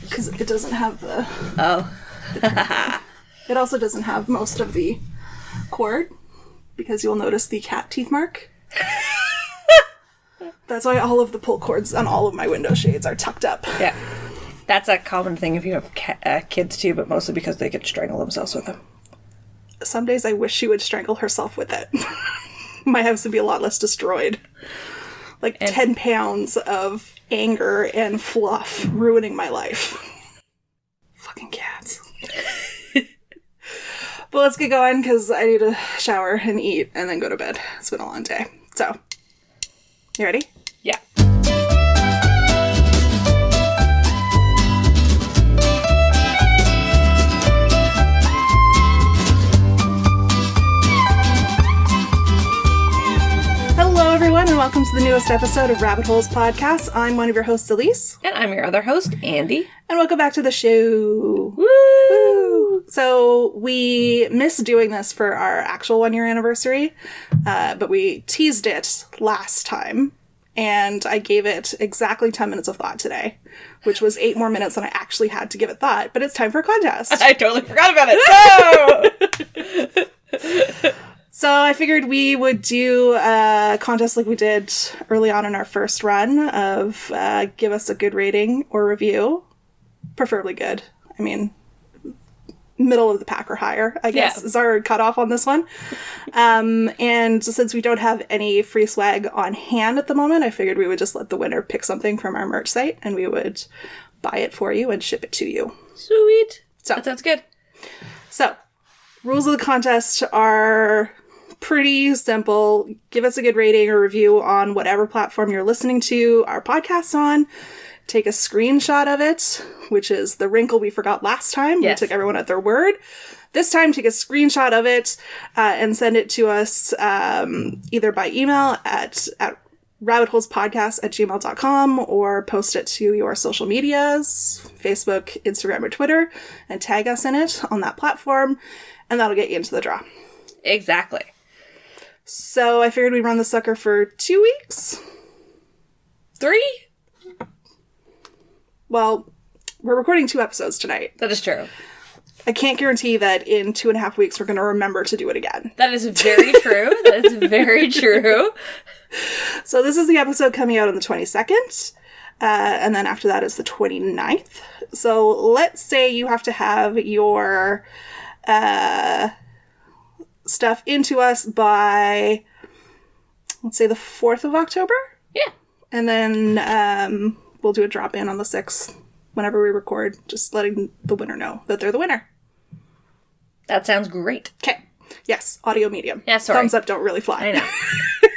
Because it doesn't have the. oh. It also doesn't have most of the cord because you'll notice the cat teeth mark. That's why all of the pull cords on all of my window shades are tucked up. Yeah. That's a common thing if you have ca- uh, kids too, but mostly because they could strangle themselves with them. Some days I wish she would strangle herself with it. my house would be a lot less destroyed. Like 10 pounds of anger and fluff ruining my life. Fucking cats. but let's get going because I need to shower and eat and then go to bed. It's been a long day. So, you ready? Welcome to the newest episode of Rabbit Holes Podcast. I'm one of your hosts, Elise, And I'm your other host, Andy. and welcome back to the show. Woo! So we missed doing this for our actual one year anniversary, uh, but we teased it last time, and I gave it exactly 10 minutes of thought today, which was eight more minutes than I actually had to give it thought, but it's time for a contest. I totally forgot about it. So I figured we would do a contest like we did early on in our first run of uh, give us a good rating or review, preferably good. I mean, middle of the pack or higher, I guess, Yeah. is our cutoff on this one. Um, and since we don't have any free swag on hand at the moment, I figured we would just let the winner pick something from our merch site and we would buy it for you and ship it to you. Sweet. So- that sounds good. So, rules of the contest are pretty simple. Give us a good rating or review on whatever platform you're listening to our podcast on. Take a screenshot of it, which is the wrinkle we forgot last time. Yes. We took everyone at their word. This time, take a screenshot of it uh, and send it to us um, either by email at, at rabbitholespodcast at gmail.com or post it to your social medias, Facebook, Instagram, or Twitter, and tag us in it on that platform, and that'll get you into the draw. Exactly. So I figured we'd run the sucker for two weeks. Three? Well, we're recording two episodes tonight. That is true. I can't guarantee that in two and a half weeks we're going to remember to do it again. That is very true. That is very true. So this is the episode coming out on the 22nd. Uh, and then after that is the 29th. So let's say you have to have your uh, stuff into us by, let's say, the 4th of October. Yeah. And then um, we'll do a drop in on the 6th whenever we record, just letting the winner know that they're the winner. That sounds great. Okay. Yes, audio medium. Yeah, sorry. Thumbs up don't really fly. I know.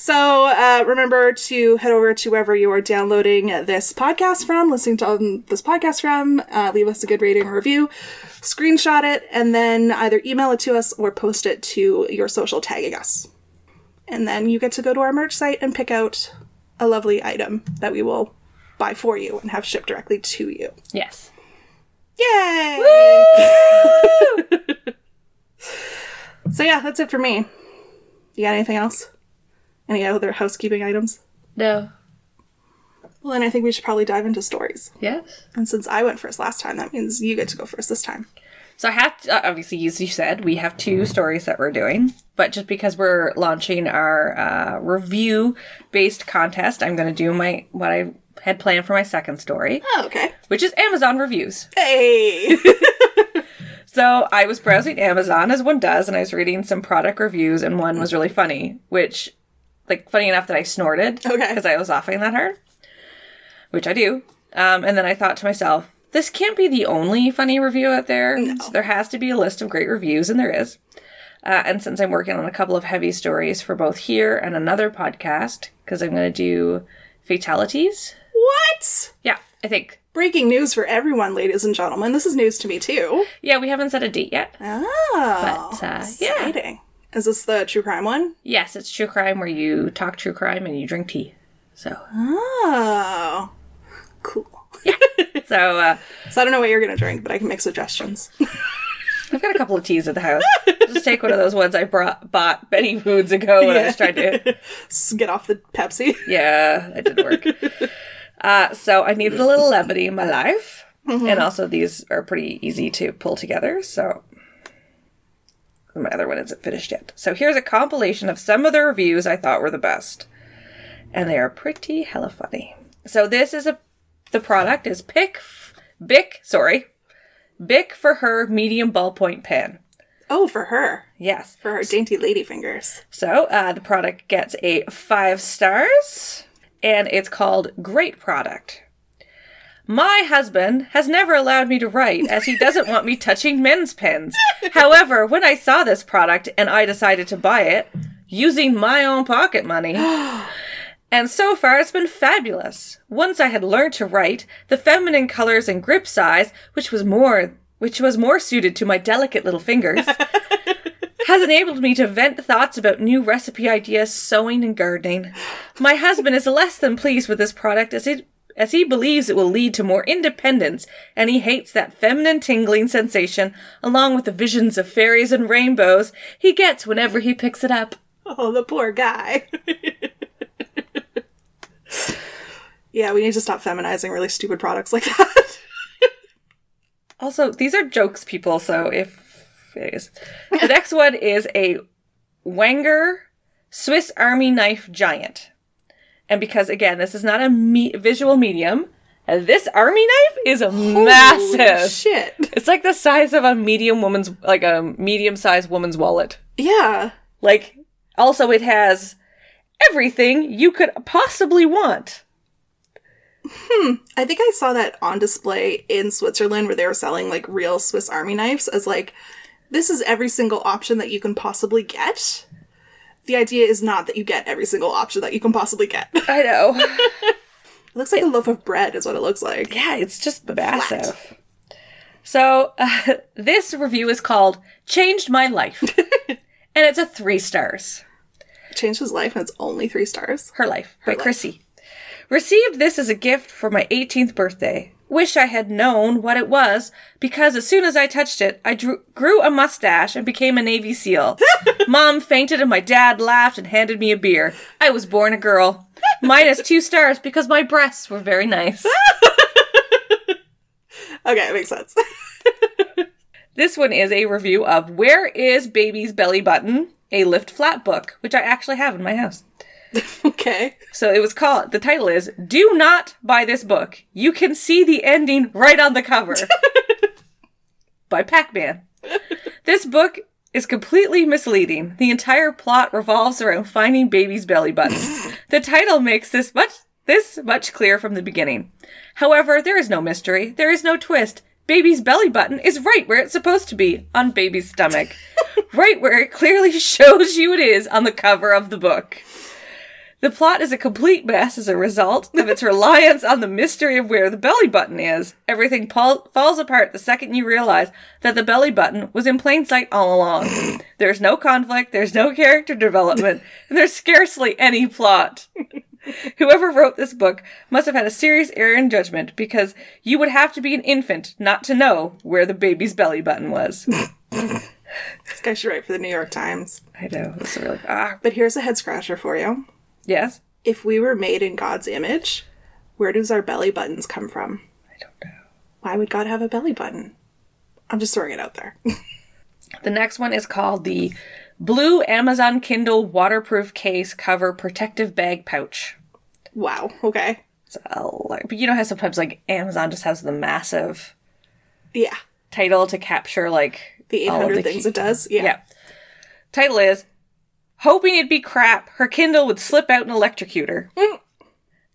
So uh, remember to head over to wherever you are downloading this podcast from, listening to this podcast from, uh, leave us a good rating or review, screenshot it, and then either email it to us or post it to your social tagging us. And then you get to go to our merch site and pick out a lovely item that we will buy for you and have shipped directly to you. Yes. Yay! so yeah, that's it for me. You got anything else? Any other housekeeping items? No. Well, then I think we should probably dive into stories. Yes. And since I went first last time, that means you get to go first this time. So I have to, uh, obviously, as you said, we have two stories that we're doing, but just because we're launching our uh, review-based contest, I'm going to do my what I had planned for my second story, Oh, okay. which is Amazon reviews. Hey! So I was browsing Amazon as one does, and I was reading some product reviews, and one was really funny, which, like, funny enough that I snorted Okay. because I was laughing that hard, which I do. Um, and then I thought to myself, this can't be the only funny review out there. So there has to be a list of great reviews, and there is. Uh, and since I'm working on a couple of heavy stories for both here and another podcast, because I'm going to do fatalities. what? Yeah, I think. Breaking news for everyone, ladies and gentlemen. This is news to me, too. Yeah, we haven't set a date yet. Oh. But, uh, yeah. Is this the true crime one? Yes, it's true crime where you talk true crime and you drink tea. So, Oh. Cool. so uh, So I don't know what you're going to drink, but I can make suggestions. I've got a couple of teas at the house. Just take one of those ones I brought bought many moons ago when I was trying to. Get off the Pepsi. Yeah, that didn't work. Uh, so I needed a little levity in my life. And also, these are pretty easy to pull together. So my other one isn't finished yet. So here's a compilation of some of the reviews I thought were the best. And they are pretty hella funny. So this is a the product is Pick Bic, sorry. Bic for her medium ballpoint pen. Oh, for her. Yes. For her dainty lady fingers. So uh, the product gets a five stars, and it's called Great Product. My husband has never allowed me to write as he doesn't want me touching men's pens. However, when I saw this product and I decided to buy it using my own pocket money, and so far it's been fabulous. Once I had learned to write, the feminine colors and grip size, which was more which was more suited to my delicate little fingers, has enabled me to vent thoughts about new recipe ideas, sewing, and gardening. My husband is less than pleased with this product as it as he believes it will lead to more independence, and he hates that feminine tingling sensation, along with the visions of fairies and rainbows he gets whenever he picks it up. Oh, the poor guy. yeah, we need to stop feminizing really stupid products like that. Also, these are jokes, people, so if it is. The next one is a Wenger Swiss Army knife giant. And because, again, this is not a me- visual medium, this army knife is a Holy massive. shit. It's like the size of a medium woman's, like a medium sized woman's wallet. Yeah. Like, also, it has everything you could possibly want. Hmm. I think I saw that on display in Switzerland where they were selling like real Swiss Army knives as like, this is every single option that you can possibly get. The idea is not that you get every single option that you can possibly get. I know. It looks like a loaf of bread, is what it looks like. Yeah, it's just massive. So, uh, this review is called Changed My Life. and it's a three stars. Changed his life and it's only three stars. Her Life by Chrissy. Received this as a gift for my 18th birthday. Wish I had known what it was because as soon as I touched it, I drew, grew a mustache and became a Navy SEAL. Mom fainted and my dad laughed and handed me a beer. I was born a girl. Minus two stars because my breasts were very nice. Okay, it makes sense. This one is a review of Where is Baby's Belly Button? A Lift Flat book, which I actually have in my house. okay. So it was called, the title is Do Not Buy This Book. You can see the ending right on the cover. by Pac Man. This book is completely misleading. The entire plot revolves around finding baby's belly button. the title makes this much this much clear from the beginning. However, there is no mystery. There is no twist. Baby's belly button is right where it's supposed to be, on baby's stomach. right where it clearly shows you it is on the cover of the book. The plot is a complete mess as a result of its reliance on the mystery of where the belly button is. Everything pal- falls apart the second you realize that the belly button was in plain sight all along. There's no conflict, there's no character development, and there's scarcely any plot. Whoever wrote this book must have had a serious error in judgment because you would have to be an infant not to know where the baby's belly button was. This guy should write for the New York Times. I know. It's really ah But here's a head scratcher for you. Yes. If we were made in God's image, where does our belly buttons come from? I don't know. Why would God have a belly button? I'm just throwing it out there. The next one is called the Blue Amazon Kindle Waterproof Case Cover Protective Bag Pouch. wow. Okay. It's a, like, but you know how sometimes like Amazon just has the massive Yeah. title to capture like The all of 800 the things key- it does. Yeah. Yeah. Title is Hoping It'd Be Crap. Her Kindle would slip out and electrocute her. Mm.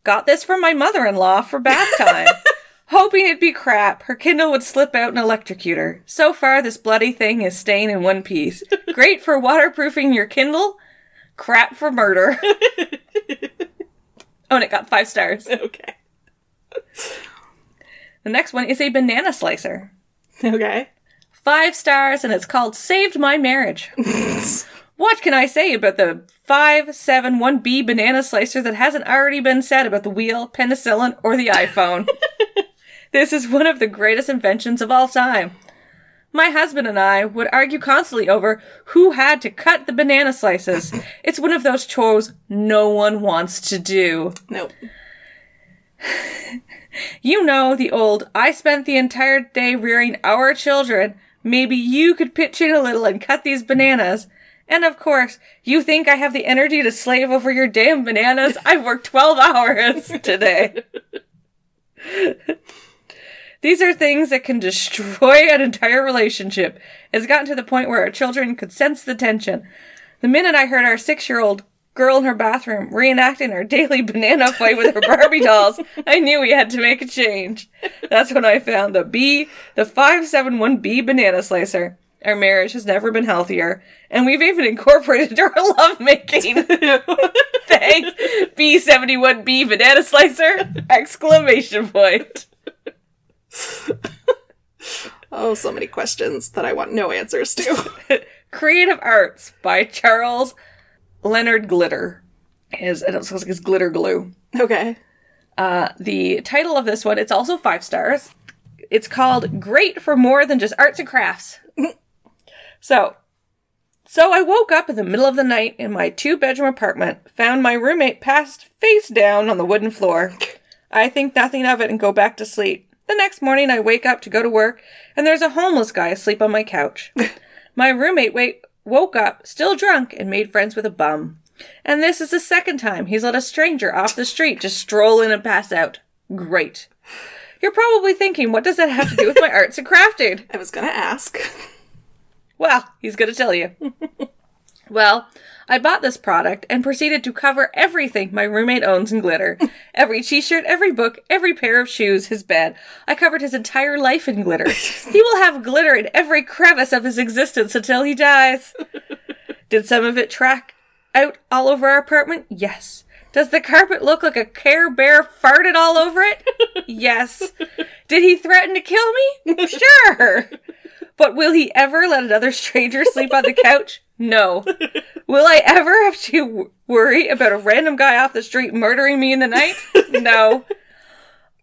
Got this from my mother-in-law for bath time. Hoping it'd be crap, her Kindle would slip out and electrocute her. So far, this bloody thing is staying in one piece. Great for waterproofing your Kindle, crap for murder. oh, and it got five stars. Okay. The next one is a banana slicer. Okay. Five stars, and it's called Saved My Marriage. what can I say about the 571B banana slicer that hasn't already been said about the wheel, penicillin, or the iPhone? this is one of the greatest inventions of all time. My husband and I would argue constantly over who had to cut the banana slices. it's one of those chores no one wants to do. Nope. You know the old, I spent the entire day rearing our children. Maybe you could pitch in a little and cut these bananas. And of course, you think I have the energy to slave over your damn bananas? I've worked 12 hours today. These are things that can destroy an entire relationship. It's gotten to the point where our children could sense the tension. The minute I heard our six year old girl in her bathroom reenacting her daily banana fight with her Barbie dolls, I knew we had to make a change. That's when I found the B, the 571B banana slicer. Our marriage has never been healthier, and we've even incorporated our lovemaking. Thanks, B71B banana slicer! Exclamation point. Oh, so many questions that I want no answers to. Creative Arts by Charles Leonard Glitter. Is it looks like it's glitter glue. okay. Uh, the title of this one, it's also five stars. It's called Great for More Than Just Arts and Crafts. So, so I woke up in the middle of the night in my two bedroom apartment, found my roommate passed face down on the wooden floor. I think nothing of it and go back to sleep. The next morning I wake up to go to work and there's a homeless guy asleep on my couch. my roommate wait, woke up, still drunk, and made friends with a bum. And this is the second time he's let a stranger off the street just stroll in and pass out. Great. You're probably thinking, what does that have to do with my arts and crafting? I was gonna ask. Well, he's going to tell you. well, I bought this product and proceeded to cover everything my roommate owns in glitter. Every t shirt, every book, every pair of shoes, his bed. I covered his entire life in glitter. he will have glitter in every crevice of his existence until he dies. Did some of it track out all over our apartment? Yes. Does the carpet look like a Care Bear farted all over it? yes. Did he threaten to kill me? Sure. But will he ever let another stranger sleep on the couch? No. Will I ever have to worry about a random guy off the street murdering me in the night? No.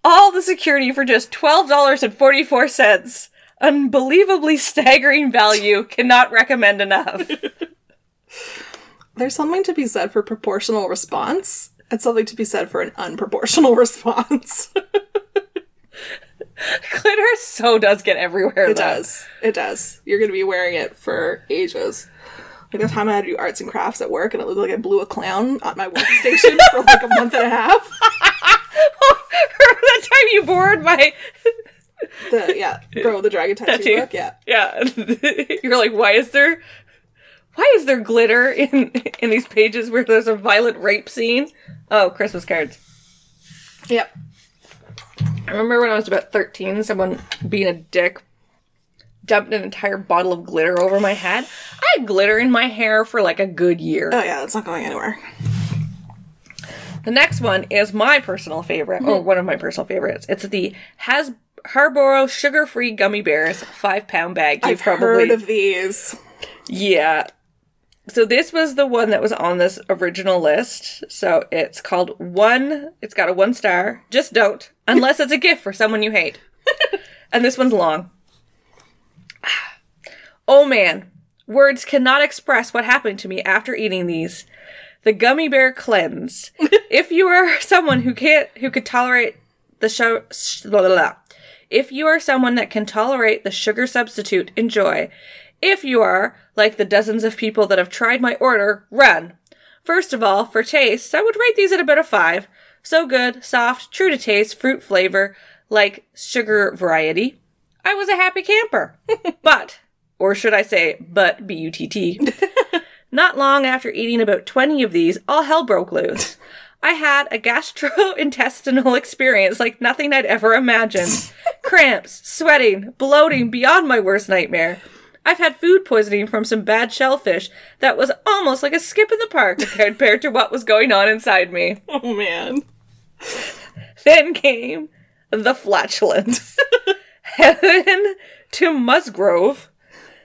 All the security for just $12.44. Unbelievably staggering value. Cannot recommend enough. There's something to be said for proportional response and something to be said for an unproportional response. Glitter so does get everywhere. It though. does. It does. You're gonna be wearing it for ages. Like the time I had to do arts and crafts at work, and it looked like I blew a clown on my workstation for like a month and a half. that time you bored my The yeah, bro, the dragon tattoo, Tattoo. book. Yeah, yeah you're like why is there why is there glitter in in these pages where there's a violent rape scene oh christmas cards yep. I remember when i was about 13 someone being a dick dumped an entire bottle of glitter over my head i had glitter in my hair for like a good year Oh yeah, it's not going anywhere. The next one is my personal favorite, or one of my personal favorites. It's the Has Haribo sugar-free gummy bears five pound bag. You've I've probably heard of these. yeah. So this was the one that was on this original list. So it's called one. It's got a one star. Just don't, unless it's a gift for someone you hate. and this one's long. Oh man, words cannot express what happened to me after eating these. The gummy bear cleanse. if you are someone who can't, who could tolerate the show, sh- blah, blah, blah. if you are someone that can tolerate the sugar substitute, enjoy. If you are, like the dozens of people that have tried my order, run. First of all, for taste, I would rate these at about a five. So good, soft, true to taste, fruit flavor, like sugar variety. I was a happy camper. but, or should I say, but, B U T T. Not long after eating about 20 of these, all hell broke loose. I had a gastrointestinal experience like nothing I'd ever imagined. Cramps, sweating, bloating beyond my worst nightmare. I've had food poisoning from some bad shellfish that was almost like a skip in the park compared to what was going on inside me. Oh man. Then came the flatulence. Heaven to Musgrove.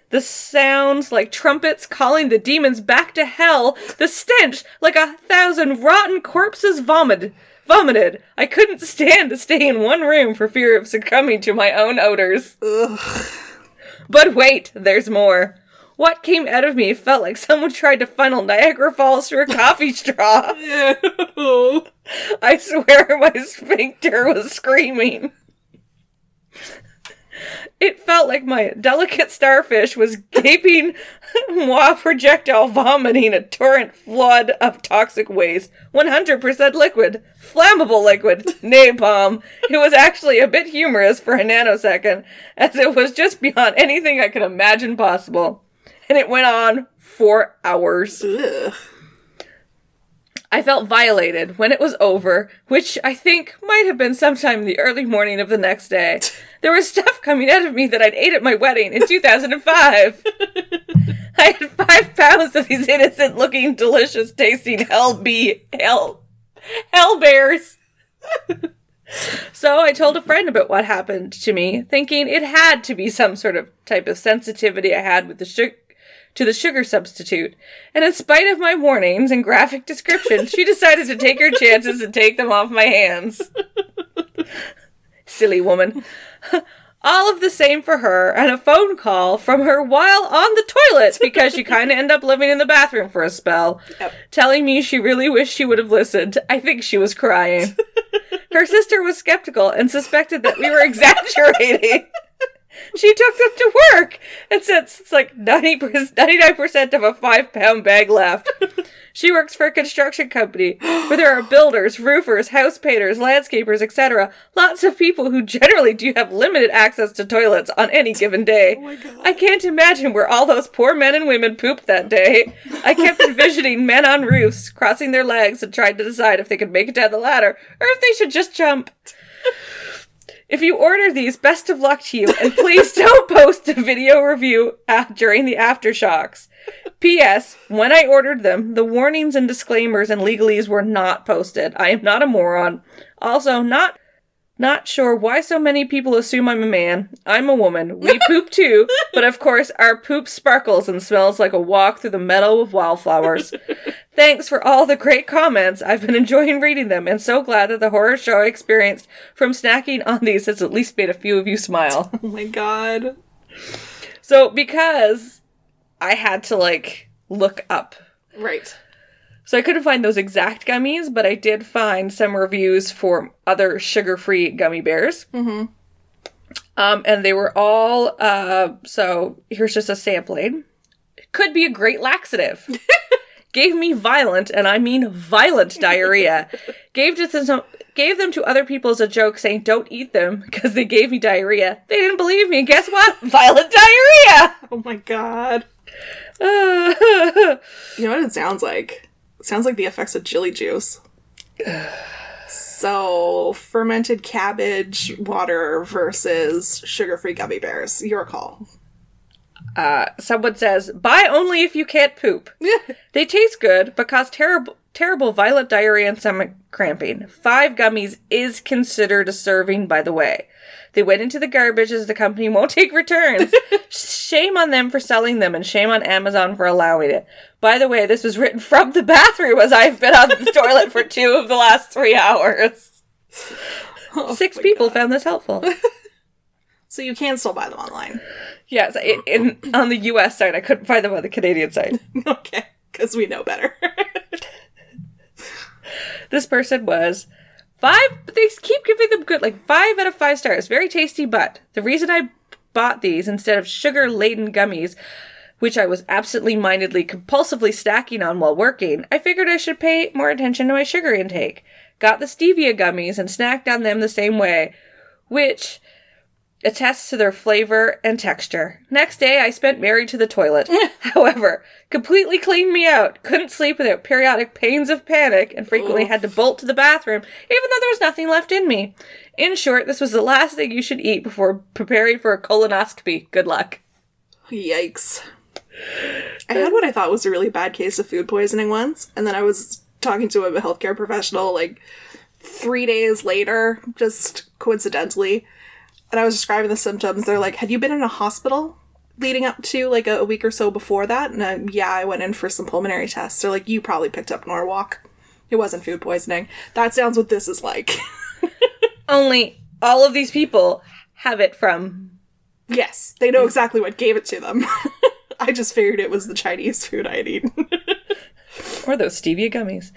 The sounds like trumpets calling the demons back to hell. The stench like a thousand rotten corpses vomited. Vomited. I couldn't stand to stay in one room for fear of succumbing to my own odors. Ugh. But wait, there's more. What came out of me felt like someone tried to funnel Niagara Falls through a coffee straw. Ew. I swear my sphincter was screaming. It felt like my delicate starfish was gaping while projectile vomiting a torrent flood of toxic waste. 100% liquid. Flammable liquid. Napalm. It was actually a bit humorous for a nanosecond, as it was just beyond anything I could imagine possible. And it went on for hours. Ugh. I felt violated when it was over, which I think might have been sometime in the early morning of the next day. There was stuff coming out of me that I'd ate at my wedding in 2005. I had five pounds of these innocent looking, delicious tasting hell bee, hell, hell bears. so I told a friend about what happened to me, thinking it had to be some sort of type of sensitivity I had with the sugar to the sugar substitute. And in spite of my warnings and graphic descriptions, she decided to take her chances and take them off my hands. Silly woman. All of the same for her, and a phone call from her while on the toilet because she kind of ended up living in the bathroom for a spell, Yep. telling me she really wished she would have listened. I think she was crying. Her sister was skeptical and suspected that we were exaggerating. She took them to work, and since it's like 90 99% of a five pound bag left, she works for a construction company where there are builders, roofers, house painters, landscapers, etc. Lots of people who generally do have limited access to toilets on any given day. Oh. I can't imagine where all those poor men and women pooped that day. I kept envisioning men on roofs crossing their legs and trying to decide if they could make it down the ladder or if they should just jump. If you order these, best of luck to you, and please don't post a video review during the aftershocks. P.S. When I ordered them, the warnings and disclaimers and legalese were not posted. I am not a moron. Also, not not sure why so many people assume I'm a man. I'm a woman. We poop too, but of course our poop sparkles and smells like a walk through the meadow of wildflowers. Thanks for all the great comments. I've been enjoying reading them and so glad that the horror show I experienced from snacking on these has at least made a few of you smile. Oh my god. So because I had to like look up Right. So I couldn't find those exact gummies, but I did find some reviews for other sugar-free gummy bears. Mm-hmm. Um, and they were all uh, so here's just a sampling. Could be a great laxative. Gave me violent, and I mean violent diarrhea. Gave to some, gave them to other people as a joke, saying don't eat them because they gave me diarrhea. They didn't believe me. Guess what? Violent diarrhea. Oh my god. Uh, You know what it sounds like? Sounds like the effects of chili juice. so, fermented cabbage water versus sugar-free gummy bears. Your call. Uh, someone says, buy only if you can't poop. They taste good, but cause terrible, terrible violent diarrhea and stomach cramping. Five gummies is considered a serving, by the way. They went into the garbage as the company won't take returns. shame on them for selling them, and shame on Amazon for allowing it. By the way, this was written from the bathroom as I've been on the toilet for two of the last three hours. Oh Six people God. found this helpful. So you can still buy them online. yes, in, in, on the US side, I couldn't find them on the Canadian side. okay, because we know better. this person was five but they keep giving them good like five out of five stars very tasty but the reason i bought these instead of sugar laden gummies which i was absently mindedly compulsively stacking on while working i figured i should pay more attention to my sugar intake got the stevia gummies and snacked on them the same way which attests to their flavor and texture. Next day, I spent married to the toilet. However, completely cleaned me out. Couldn't sleep without periodic pains of panic and frequently had to bolt to the bathroom, even though there was nothing left in me. In short, this was the last thing you should eat before preparing for a colonoscopy. Good luck. Yikes. I had what I thought was a really bad case of food poisoning once, and then I was talking to a healthcare professional like three days later, just coincidentally, and I was describing the symptoms. They're like, Had you been in a hospital leading up to like a, a week or so before that? And uh, yeah, I went in for some pulmonary tests. They're like, You probably picked up Norwalk. It wasn't food poisoning. That sounds what this is like. Only all of these people have it from yes, they know exactly what gave it to them. I just figured it was the Chinese food I'd eaten. or those stevia gummies.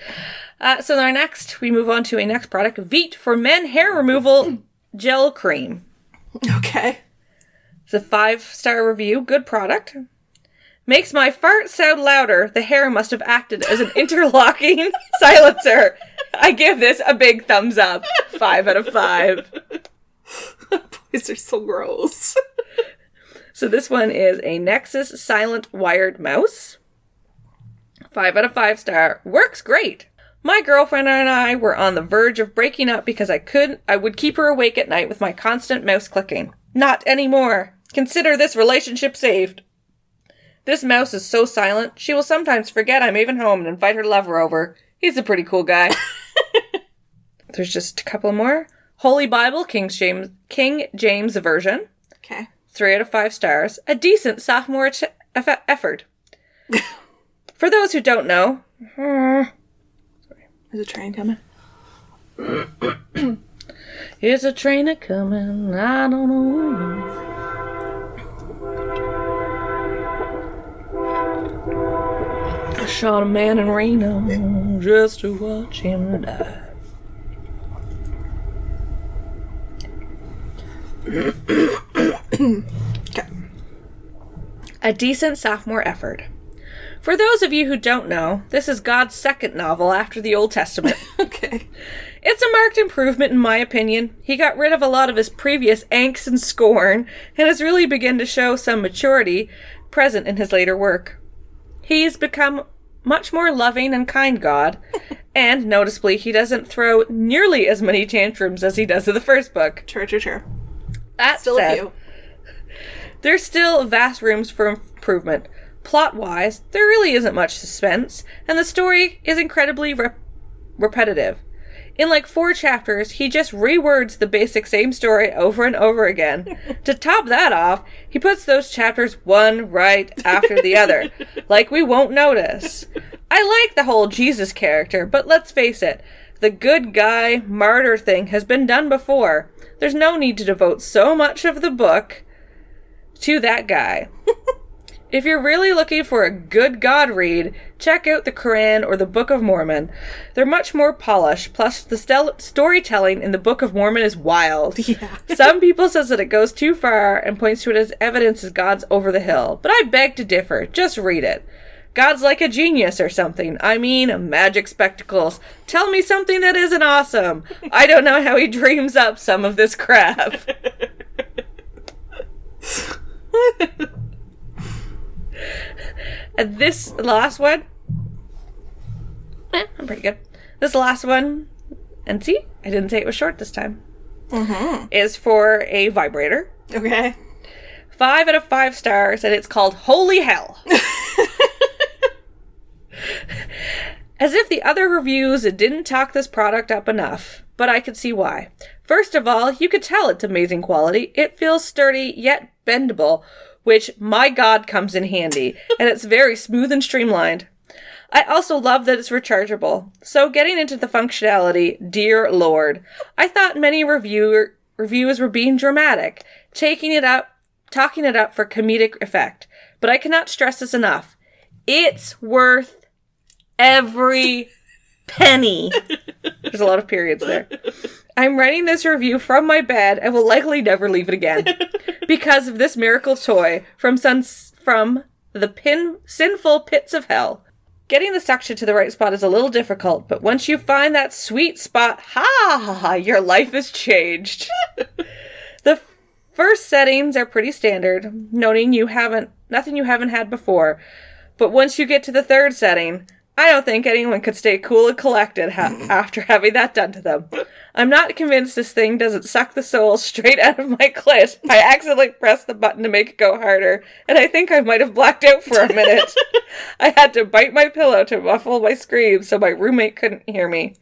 Uh, so our next, we move on to a next product, Veet for men hair removal gel cream. okay. It's a five star review. Good product. Makes my fart sound louder. The hair must have acted as an interlocking silencer. I give this a big thumbs up. Five out of five. Boys are so gross. So this one is a Nexus silent wired mouse. Five out of five star. Works great. My girlfriend and I were on the verge of breaking up because I could I would keep her awake at night with my constant mouse clicking. Not anymore. Consider this relationship saved. This mouse is so silent, she will sometimes forget I'm even home and invite her lover over. He's a pretty cool guy. There's just a couple more. Holy Bible, King James, King James Version. Okay. Three out of five stars. A decent sophomore ch- eff- effort. For those who don't know, There's a train coming. Here's a train a coming. I don't know. I shot a man in Reno just to watch him die. Okay. A decent sophomore effort. For those of you who don't know, this is God's second novel after the Old Testament. Okay. It's a marked improvement, in my opinion. He got rid of a lot of his previous angst and scorn, and has really begun to show some maturity present in his later work. He's become much more loving and kind God, and noticeably, he doesn't throw nearly as many tantrums as he does in the first book. True, true, true. That Still said, a few. there's still vast rooms for improvement. Plot wise, there really isn't much suspense, and the story is incredibly rep- repetitive. In like four chapters, he just rewords the basic same story over and over again. to top that off, he puts those chapters one right after the other, like we won't notice. I like the whole Jesus character, but let's face it, the good guy martyr thing has been done before. There's no need to devote so much of the book to that guy. if you're really looking for a good God read, check out the Quran or the Book of Mormon. They're much more polished, plus the stel- storytelling in the Book of Mormon is wild. Yeah. Some people says that it goes too far and points to it as evidence as God's over the hill, but I beg to differ. Just read it. God's like a genius or something. I mean, magic spectacles. Tell me something that isn't awesome. I don't know how he dreams up some of this crap. And this last one, eh, I'm pretty good. This last one, and see, I didn't say it was short this time, is for a vibrator. Okay. Five out of five stars, and it's called Holy Hell. As if the other reviews didn't talk this product up enough, but I could see why. First of all, you could tell it's amazing quality. It feels sturdy yet bendable, which, my god, comes in handy, and it's very smooth and streamlined. I also love that it's rechargeable. So getting into the functionality, dear lord. I thought many reviewer reviews were being dramatic, taking it up talking it up for comedic effect. But I cannot stress this enough. It's worth every penny. There's a lot of periods there. I'm writing this review from my bed and will likely never leave it again because of this miracle toy from suns from the pin sinful pits of hell. Getting the suction to the right spot is a little difficult, but once you find that sweet spot, ha ha ha, your life is changed. the first settings are pretty standard, noting you haven't nothing you haven't had before. But once you get to the third setting, I don't think anyone could stay cool and collected ha- after having that done to them. I'm not convinced this thing doesn't suck the soul straight out of my clit. I accidentally pressed the button to make it go harder, and I think I might have blacked out for a minute. I had to bite my pillow to muffle my screams so my roommate couldn't hear me.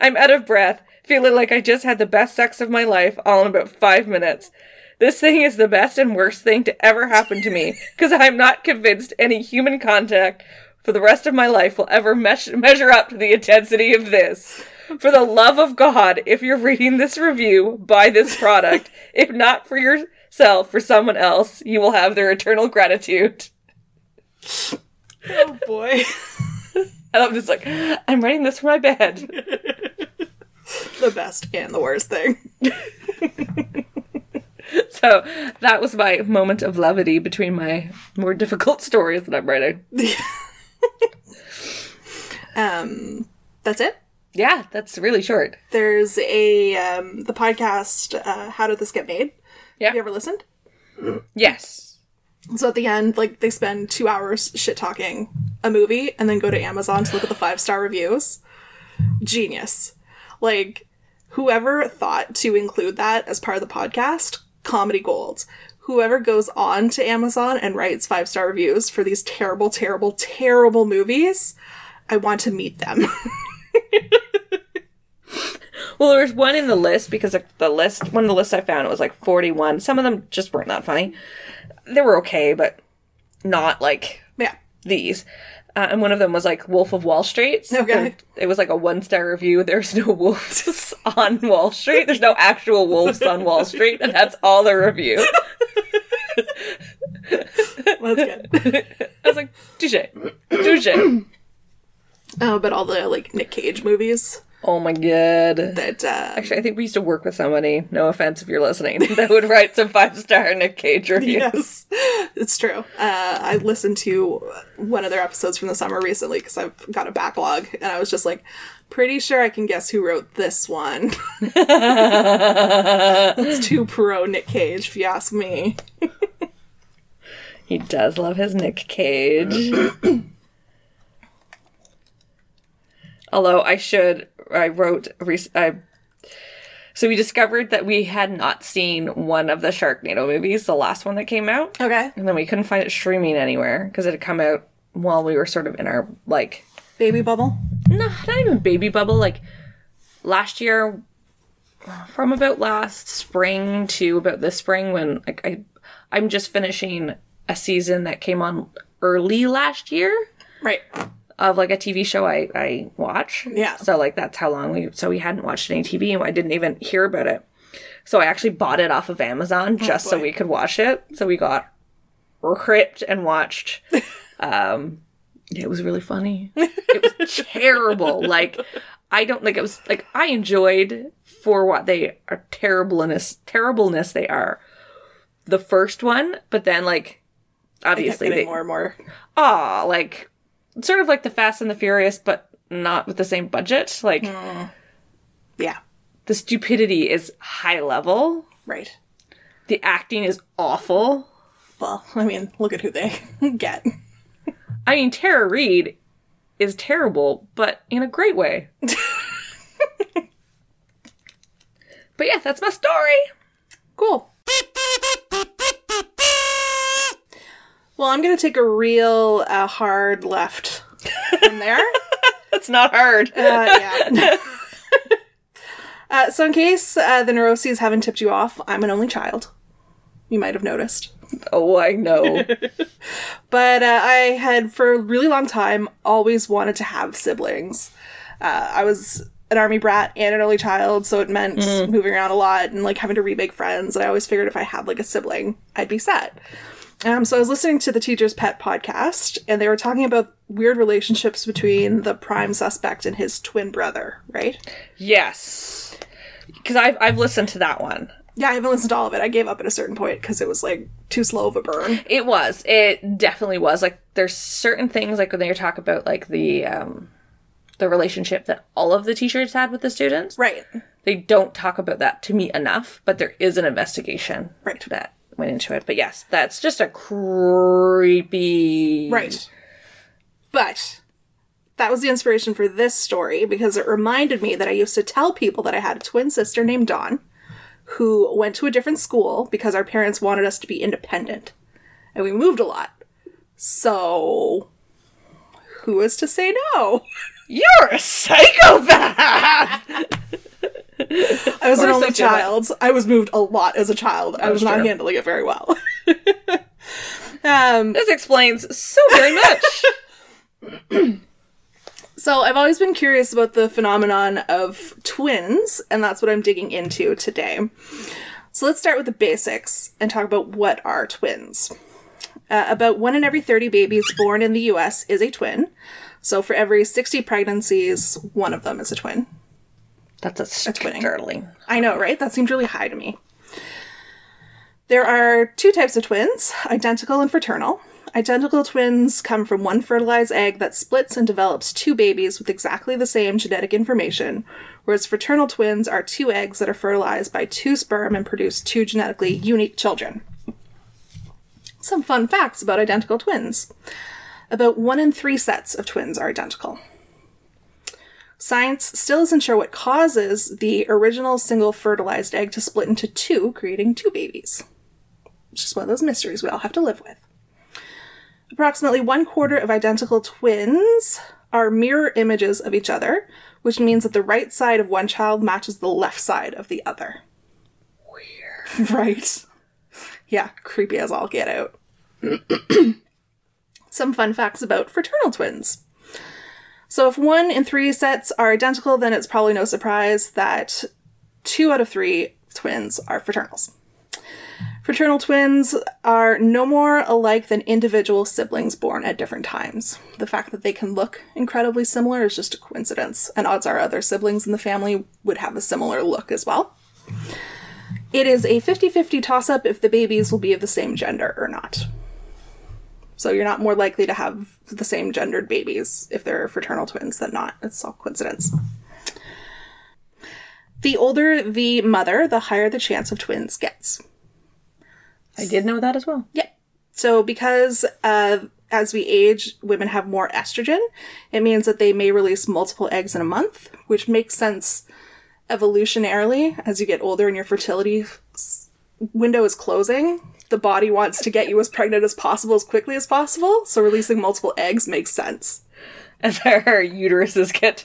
I'm out of breath, feeling like I just had the best sex of my life all in about five minutes. This thing is the best and worst thing to ever happen to me, because I'm not convinced any human contact for the rest of my life will ever mesh- measure up to the intensity of this. For the love of God, if you're reading this review, buy this product. if not for yourself, for someone else, you will have their eternal gratitude. Oh boy. And I'm just like, I'm writing this for my bed. the best and the worst thing. So that was my moment of levity between my more difficult stories that I'm writing. Um, that's it. Yeah, that's really short. There's a um, the podcast. Uh, How did this get made? Yeah. Have you ever listened? Yes. So at the end, like they spend two hours shit talking a movie and then go to Amazon to look at the five star reviews. Genius. Like whoever thought to include that as part of the podcast, comedy gold. Whoever goes on to Amazon and writes five star reviews for these terrible, terrible, terrible movies, I want to meet them. Well, there was one in the list because the- the list, one of the lists I found, it was like 41. Some of them just weren't that funny. They were okay, but not like yeah. these. Uh, and one of them was like Wolf of Wall Street. Okay. And It was like a one star review. There's no wolves on Wall Street. There's no actual wolves on Wall Street, and that's all the review. That's good. I was like, touche, touche. oh, but all the like Nick Cage movies Oh my god. that uh Actually, I think we used to work with somebody. No offense if you're listening, that would write some five star Nick Cage reviews. Yes, it's true. Uh, I listened to one of their episodes from the summer recently because I've got a backlog, and I was just like, pretty sure I can guess who wrote this one. it's too pro Nick Cage, if you ask me. He does love his Nick Cage. Although I should, I wrote, I, so we discovered that we had not seen one of the Sharknado movies, the last one that came out, Okay, and then we couldn't find it streaming anywhere because it had come out while we were sort of in our like, baby bubble. no, not even baby bubble, like last year, from about last spring to about this spring when like I, I'm just finishing a season that came on early last year Right. Of like a TV show I, I watch. Yeah. So like that's how long we so we hadn't watched any TV and I didn't even hear about it. So I actually bought it off of Amazon just so we could watch it. So we got ripped and watched. Um it was really funny. It was terrible. Like I don't like it was like I enjoyed for what they are terribleness terribleness they are. The first one, but then like obviously they more and more. ah, like sort of like the Fast and the Furious, but not with the same budget. Like mm. Yeah. the stupidity is high level. Right. The acting is awful. Well, I mean, look at who they get. I mean, Tara Reid is terrible, but in a great way. but yeah, that's my story. Cool. Well, I'm gonna take a real uh, hard left from there. That's not hard. Uh, yeah. uh, so, in case uh, the neuroses haven't tipped you off, I'm an only child. You might have noticed. oh, I know. But uh, I had, for a really long time, always wanted to have siblings. Uh, I was an army brat and an only child, so it meant moving around a lot and like having to remake friends. And I always figured if I had like a sibling, I'd be set. Um, so I was listening to the Teacher's Pet podcast, and they were talking about weird relationships between the prime suspect and his twin brother, right? yes. Because I've, I've listened to that one. Yeah, I haven't listened to all of it. I gave up at a certain point because it was like too slow of a burn. It was. It definitely was. Like there's certain things like when they talk about like the um the relationship that all of the teachers had with the students. Right. They don't talk about that to me enough, but there is an investigation Right. To that went into it. But yes, that's just a creepy Right. But that was the inspiration for this story because it reminded me that I used to tell people that I had a twin sister named Dawn who went to a different school because our parents wanted us to be independent. And we moved a lot. So who is to say no? You're a psychopath. I was an only child. I was moved a lot as a child. I was not true. handling it very well. um this explains so very much. So I've always been curious about the phenomenon of twins, and that's what I'm digging into today. So let's start with the basics and talk about what are twins. Uh, about one in every 30 babies born in the US is a twin. So for every 60 pregnancies, one of them is a twin. That's a twinning. startling. I know, right? That seems really high to me. There are two types of twins identical and fraternal. Identical twins come from one fertilized egg that splits and develops two babies with exactly the same genetic information, whereas fraternal twins are two eggs that are fertilized by two sperm and produce two genetically unique children. Some fun facts about identical twins. About one in three sets of twins are identical. Science still isn't sure what causes the original single fertilized egg to split into two, creating two babies. It's just one of those mysteries we all have to live with. Approximately one quarter of identical twins are mirror images of each other, which means that the right side of one child matches the left side of the other. Weird. Right. Yeah, creepy as all get out. Some fun facts about fraternal twins. So, if one in three sets are identical, then it's probably no surprise that two out of three twins are fraternals. Fraternal twins are no more alike than individual siblings born at different times. The fact that they can look incredibly similar is just a coincidence, and odds are other siblings in the family would have a similar look as well. It is a 50 50 toss up if the babies will be of the same gender or not. So you're not more likely to have the same gendered babies if they're fraternal twins than not. It's all coincidence. The older the mother, the higher the chance of twins gets. I did know that as well. Yeah. So because uh, as we age, women have more estrogen, it means that they may release multiple eggs in a month, which makes sense evolutionarily as you get older and your fertility window is closing. The body wants to get you as pregnant as possible as quickly as possible, so releasing multiple eggs makes sense. As our uteruses get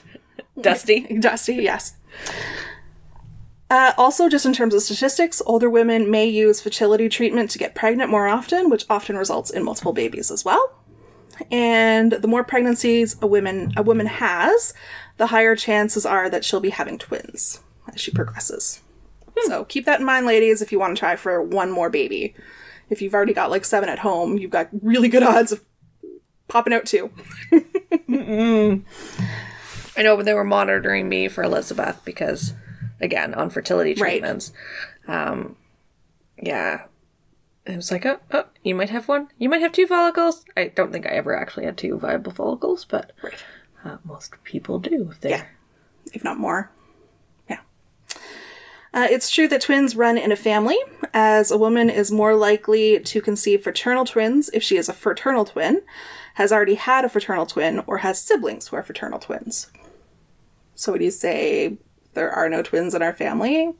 dusty. Dusty, yes. Uh, also, just in terms of statistics, older women may use fertility treatment to get pregnant more often, which often results in multiple babies as well. And the more pregnancies a woman a woman has, the higher chances are that she'll be having twins as she progresses. So keep that in mind, ladies, if you want to try for one more baby. If you've already got like seven at home, you've got really good odds of popping out two. I know, but they were monitoring me for Elizabeth because, again, on fertility Right. treatments. Um, yeah. It was like, oh, oh, you might have one. You might have two follicles. I don't think I ever actually had two viable follicles, but Right. uh, most people do. If they're Yeah. if not more. Uh, it's true that twins run in a family, as a woman is more likely to conceive fraternal twins if she is a fraternal twin, has already had a fraternal twin, or has siblings who are fraternal twins. So, would you say there are no twins in our family?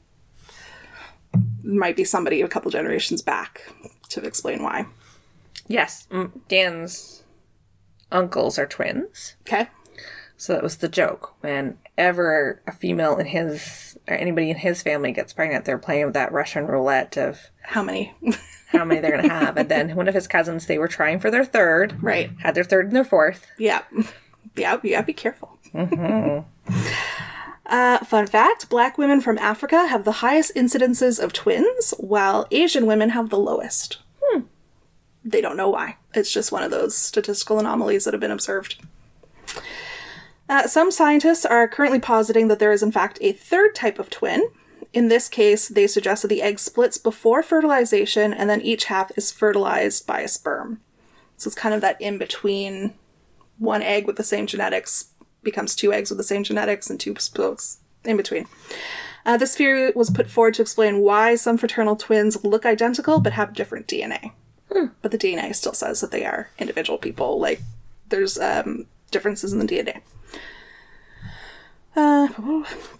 Might be somebody a couple generations back to explain why. Yes, Dan's uncles are twins. Okay. So that was the joke. Whenever a female in his or anybody in his family gets pregnant, they're playing with that Russian roulette of How many? how many they're gonna have. And then one of his cousins, they were trying for their third, right. had their third and their fourth. Yeah. Yeah, yeah, be careful. Uh, fun fact Black women from Africa have the highest incidences of twins, while Asian women have the lowest. They don't know why. It's just one of those statistical anomalies that have been observed. Uh, some scientists are currently positing that there is, in fact, a third type of twin. In this case, they suggest that the egg splits before fertilization and then each half is fertilized by a sperm. So it's kind of that in between one egg with the same genetics becomes two eggs with the same genetics and two splits in between. Uh, this theory was put forward to explain why some fraternal twins look identical but have different DNA. But the DNA still says that they are individual people. Like, there's um, differences in the DNA. Uh,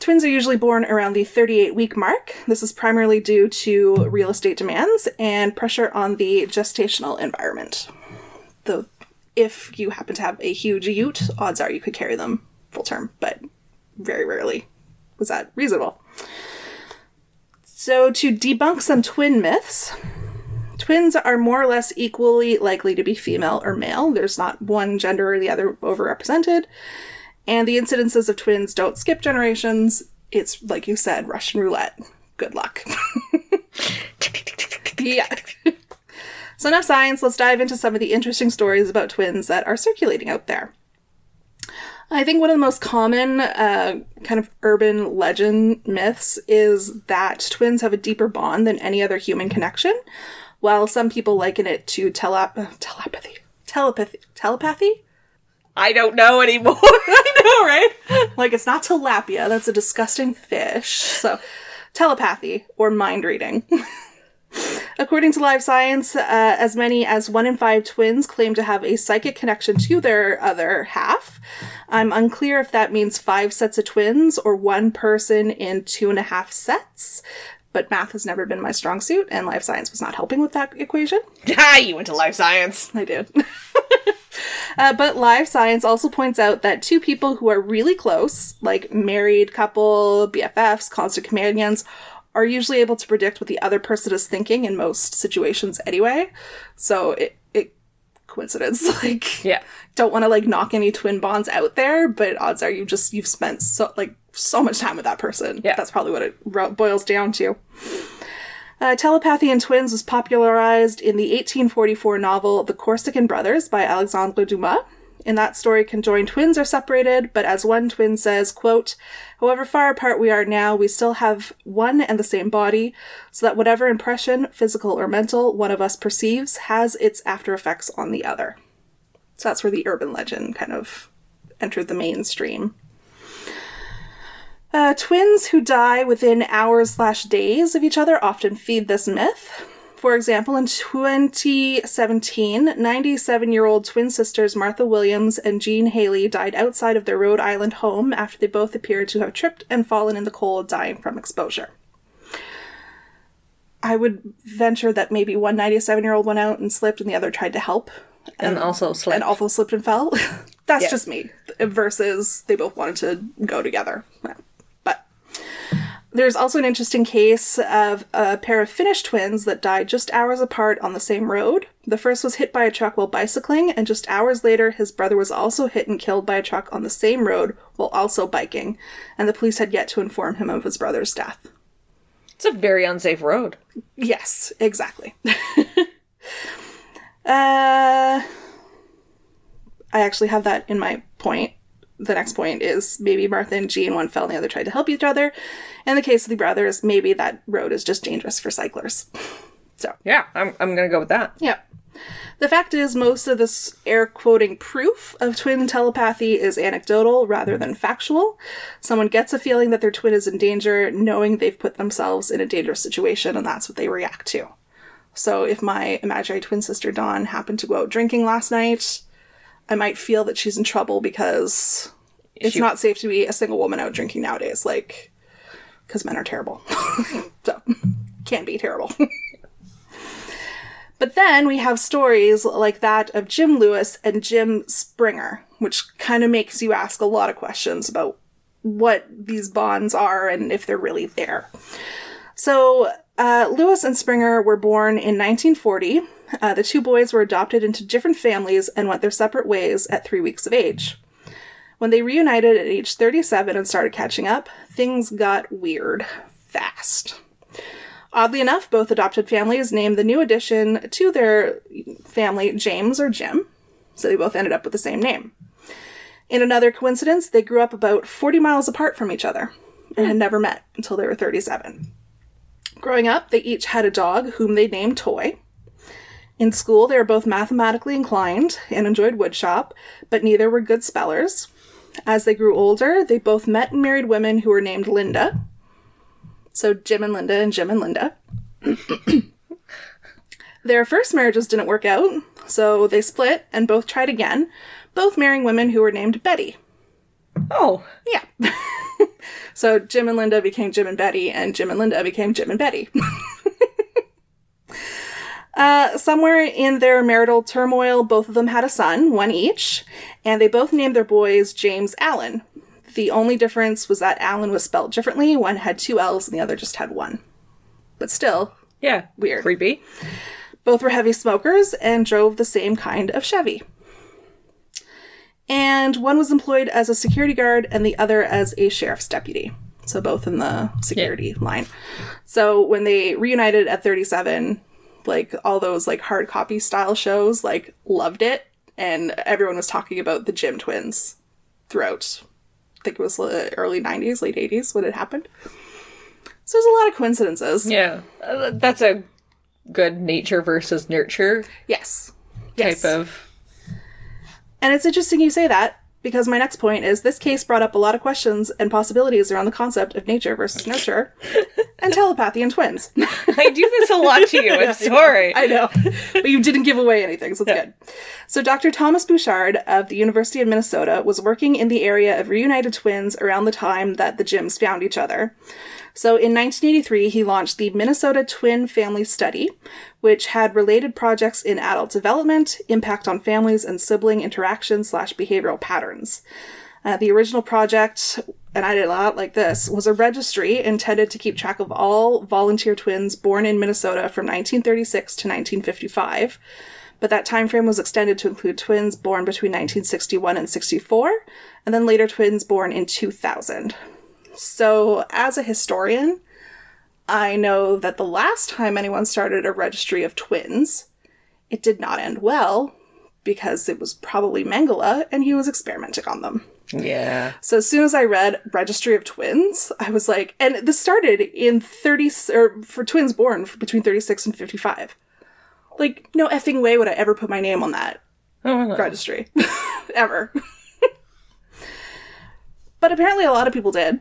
twins are usually born around the 38 week mark. This is primarily due to real estate demands and pressure on the gestational environment. Though, if you happen to have a huge ute, odds are you could carry them full term, but very rarely was that reasonable. So, to debunk some twin myths, twins are more or less equally likely to be female or male. There's not one gender or the other overrepresented. And the incidences of twins don't skip generations. It's, like you said, Russian roulette. Good luck. yeah. So, enough science, let's dive into some of the interesting stories about twins that are circulating out there. I think one of the most common uh, kind of urban legend myths is that twins have a deeper bond than any other human connection, while some people liken it to tele- telepathy. Telepathy. Telepathy? I don't know anymore. I know, right? Like, it's not tilapia, that's a disgusting fish. So, telepathy or mind reading. According to Live Science, uh, as many as one in five twins claim to have a psychic connection to their other half. I'm unclear if that means five sets of twins or one person in two and a half sets, but math has never been my strong suit, and Live Science was not helping with that equation. Ah, you went to life science. I did. uh, but Live Science also points out that two people who are really close, like married couple, BFFs, constant companions, are usually able to predict what the other person is thinking in most situations anyway. So it, it coincidence. Like, Yeah. don't want to like knock any twin bonds out there, but odds are you just you've spent so like so much time with that person. Yeah. that's probably what it boils down to. Uh, telepathy in twins was popularized in the 1844 novel The Corsican Brothers by Alexandre Dumas. In that story, conjoined twins are separated, but as one twin says, quote, however far apart we are now, we still have one and the same body, so that whatever impression, physical or mental, one of us perceives has its after effects on the other. So that's where the urban legend kind of entered the mainstream. Uh, twins who die within hours slash days of each other often feed this myth. For example, in 2017, 97 year old twin sisters Martha Williams and Jean Haley died outside of their Rhode Island home after they both appeared to have tripped and fallen in the cold, dying from exposure. I would venture that maybe one 97 year old went out and slipped and the other tried to help And also slept. and also slipped and fell. That's Yeah. just me. Versus they both wanted to go together. There's also an interesting case of a pair of Finnish twins that died just hours apart on the same road. The first was hit by a truck while bicycling, and just hours later, his brother was also hit and killed by a truck on the same road while also biking, and the police had yet to inform him of his brother's death. it's a very unsafe road. Yes, exactly. uh, I actually have that in my point. The next point is maybe Martha and Jean, one fell and the other tried to help each other. In the case of the brothers, maybe that road is just dangerous for cyclers. So, Yeah, I'm, I'm gonna go with that. yeah. The fact is, most of this air quoting proof of twin telepathy is anecdotal rather than factual. Someone gets a feeling that their twin is in danger, knowing they've put themselves in a dangerous situation, and that's what they react to. So, if my imaginary twin sister Dawn happened to go out drinking last night, I might feel that she's in trouble because it's She- not safe to be a single woman out drinking nowadays. Like, because men are terrible. so, can't be terrible. But then we have stories like that of Jim Lewis and Jim Springer, which kind of makes you ask a lot of questions about what these bonds are and if they're really there. So, uh, Lewis and Springer were born in 1940. Uh, the two boys were adopted into different families and went their separate ways at three weeks of age. When they reunited at age 37 and started catching up, things got weird fast. Oddly enough, both adopted families named the new addition to their family James or Jim, so they both ended up with the same name. In another coincidence, they grew up about 40 miles apart from each other and had never met until they were 37. Growing up, they each had a dog whom they named Toy. In school, they were both mathematically inclined and enjoyed woodshop, but neither were good spellers. As they grew older, they both met and married women who were named Linda, so Jim and Linda and Jim and Linda. Their first marriages didn't work out, so they split and both tried again, both marrying women who were named Betty. Oh, Yeah. so Jim and Linda became Jim and Betty, and Jim and Linda became Jim and Betty. uh, somewhere in their marital turmoil, both of them had a son, one each, and they both named their boys James Allen. The only difference was that Allen was spelled differently. One had two L's and the other just had one. But still, yeah. Weird. Creepy. both were heavy smokers and drove the same kind of Chevy. And one was employed as a security guard and the other as a sheriff's deputy. So both in the security line. So when they reunited at 37, like all those like hard copy style shows, like loved it, and everyone was talking about the Jim twins throughout. I think it was the early '90s, late '80s when it happened. So there's a lot of coincidences. Yeah. Uh, that's a good nature versus nurture Yes. type Yes. of. And it's interesting you say that because my next point is this case brought up a lot of questions and possibilities around the concept of nature versus nurture and telepathy and twins. I do this a lot to you. I'm sorry. I know. But you didn't give away anything, so it's good. So Dr. Thomas Bouchard of the University of Minnesota was working in the area of reunited twins around the time that the Jims found each other. So in 1983, he launched the Minnesota Twin Family Study, which had related projects in adult development, impact on families, and sibling interaction slash behavioral patterns. Uh, the original project, and I did a lot like this, was a registry intended to keep track of all volunteer twins born in Minnesota from 1936 to 1955. But that time frame was extended to include twins born between 1961 and 64, and then later twins born in 2000. So, as a historian, I know that the last time anyone started a registry of twins, it did not end well because it was probably Mengele and he was experimenting on them. Yeah. So as soon as I read Registry of Twins, I was like, and this started in 30, or for twins born between 36 and 55. Like, no effing way would I ever put my name on that Oh, registry. ever. But apparently a lot of people did.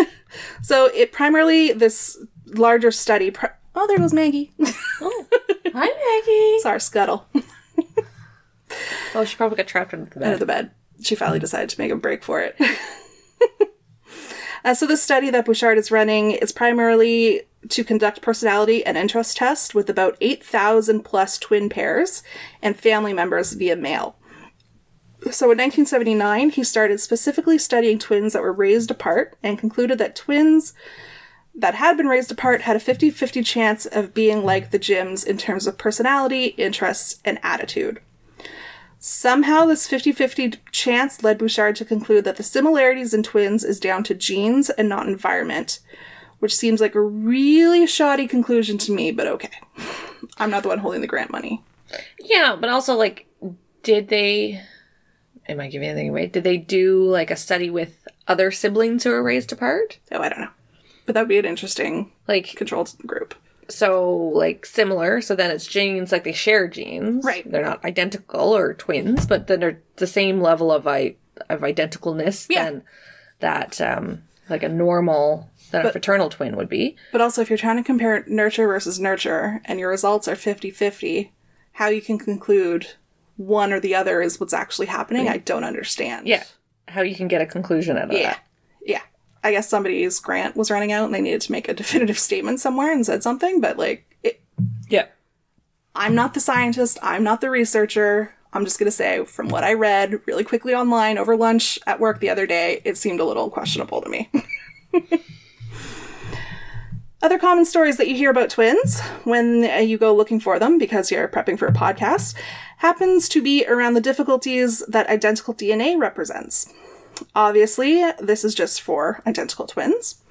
so it primarily, this larger study, pri- oh, there goes Maggie. Hi, Maggie. it's our scuttle. Oh, she probably got trapped under the bed. under the bed. She finally decided to make a break for it. uh, so this study that Bouchard is running is primarily to conduct personality and interest tests with about 8,000 plus twin pairs and family members via mail. So in 1979, he started specifically studying twins that were raised apart and concluded that twins that had been raised apart had a 50 50 chance of being like the Jims in terms of personality, interests, and attitude. Somehow, this 50 50 chance led Bouchard to conclude that the similarities in twins is down to genes and not environment, which seems like a really shoddy conclusion to me, but okay. I'm not the one holding the grant money. Yeah, but also, like, did they. Am I giving anything away? Did they do, like, a study with other siblings who were raised apart? Oh, I don't know. But that would be an interesting Like, controlled group. so, like, similar. So then it's genes, like, they share genes. Right. They're not identical or twins, but then they're the same level of, I- of identicalness Yeah. than that, um, like, a normal, that a fraternal twin would be. But also, if you're trying to compare nurture versus nurture and your results are 50 50, how you can conclude one or the other is what's actually happening, I don't understand. Yeah. How you can get a conclusion out of Yeah. that. Yeah. I guess somebody's grant was running out and they needed to make a definitive statement somewhere and said something, but like, it, Yeah. I'm not the scientist, I'm not the researcher. I'm just going to say, from what I read really quickly online over lunch at work the other day, it seemed a little questionable to me. Other common stories that you hear about twins when uh, you go looking for them because you're prepping for a podcast happens to be around the difficulties that identical DNA represents. Obviously, this is just for identical twins.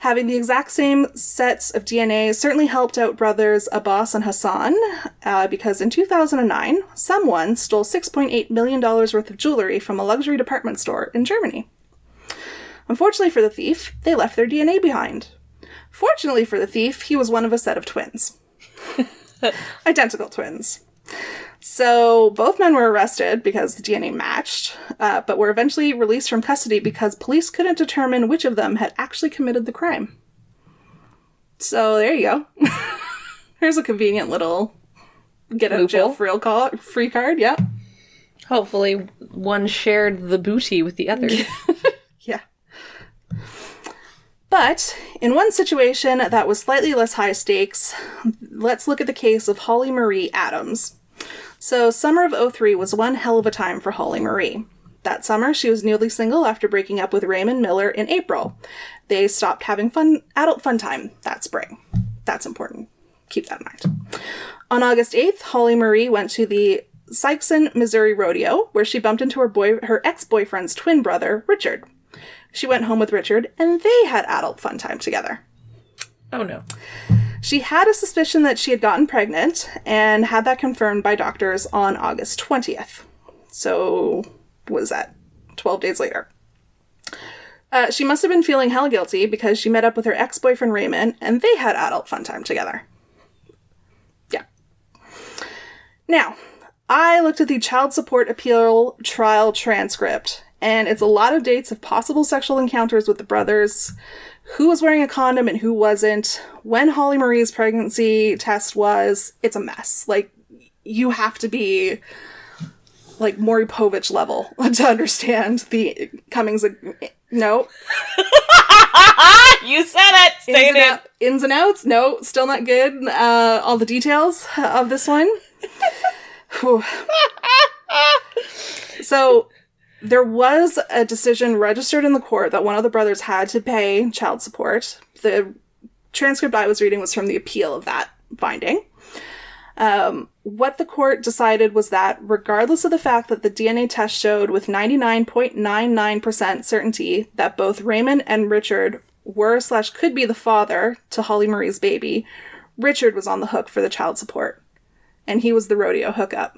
Having the exact same sets of DNA certainly helped out brothers Abbas and Hassan uh, because in 2009, someone stole $6.8 million worth of jewelry from a luxury department store in Germany. Unfortunately for the thief, they left their DNA behind. Fortunately for the thief, he was one of a set of twins. Identical twins. So both men were arrested because the DNA matched, uh, but were eventually released from custody because police couldn't determine which of them had actually committed the crime. So there you go. Here's a convenient little get out of jail free call free card. Yeah, Hopefully, one shared the booty with the other. But in one situation that was slightly less high stakes, let's look at the case of Holly Marie Adams. So, summer of 03 was one hell of a time for Holly Marie. That summer, she was newly single after breaking up with Raymond Miller in April. They stopped having fun, adult fun time that spring. That's important. Keep that in mind. On August 8th, Holly Marie went to the Sikeston, Missouri rodeo, where she bumped into her boy, her ex-boyfriend's twin brother, Richard. She went home with Richard, and they had adult fun time together. oh no. She had a suspicion that she had gotten pregnant and had that confirmed by doctors on August 20th. So, was that? 12 days later. Uh, she must have been feeling hell guilty because she met up with her ex boyfriend Raymond and they had adult fun time together. Yeah. Now, I looked at the child support appeal trial transcript, and it's a lot of dates of possible sexual encounters with the brothers, who was wearing a condom and who wasn't, when Holly Marie's pregnancy test was. It's a mess. Like, you have to be like Maury Povich level to understand the Cummings. No. you said it. Ins and, out, ins and outs. No, still not good. Uh, all the details of this one. so there was a decision registered in the court that one of the brothers had to pay child support. The transcript I was reading was from the appeal of that finding. Um, what the court decided was that, regardless of the fact that the DNA test showed with 99.99% certainty that both Raymond and Richard were slash could be the father to Holly Marie's baby, Richard was on the hook for the child support. And he was the rodeo hookup.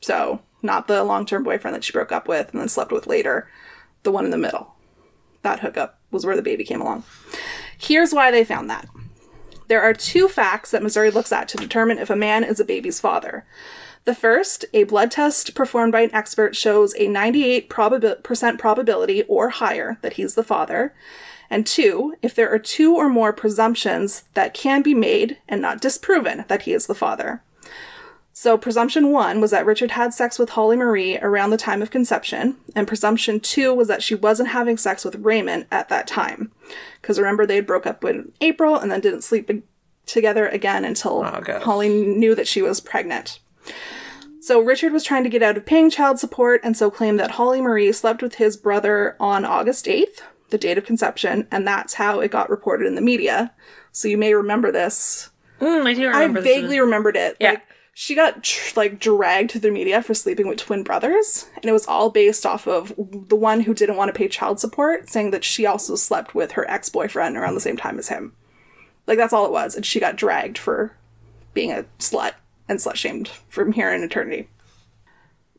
So, not the long term boyfriend that she broke up with and then slept with later, the one in the middle. That hookup was where the baby came along. Here's why they found that. There are two facts that Missouri looks at to determine if a man is a baby's father. The first, a blood test performed by an expert shows a 98% probabi- probability or higher that he's the father. And two, if there are two or more presumptions that can be made and not disproven that he is the father. So, presumption one was that Richard had sex with Holly Marie around the time of conception, and presumption two was that she wasn't having sex with Raymond at that time. Because remember, they had broke up in April and then didn't sleep together again until oh, Holly knew that she was pregnant. So, Richard was trying to get out of paying child support and so claimed that Holly Marie slept with his brother on August 8th, the date of conception, and that's how it got reported in the media. So, you may remember this. Mm, I do remember I vaguely remembered it. Yeah. Like, she got like dragged to the media for sleeping with twin brothers and it was all based off of the one who didn't want to pay child support saying that she also slept with her ex-boyfriend around the same time as him. Like that's all it was and she got dragged for being a slut and slut shamed from here in eternity.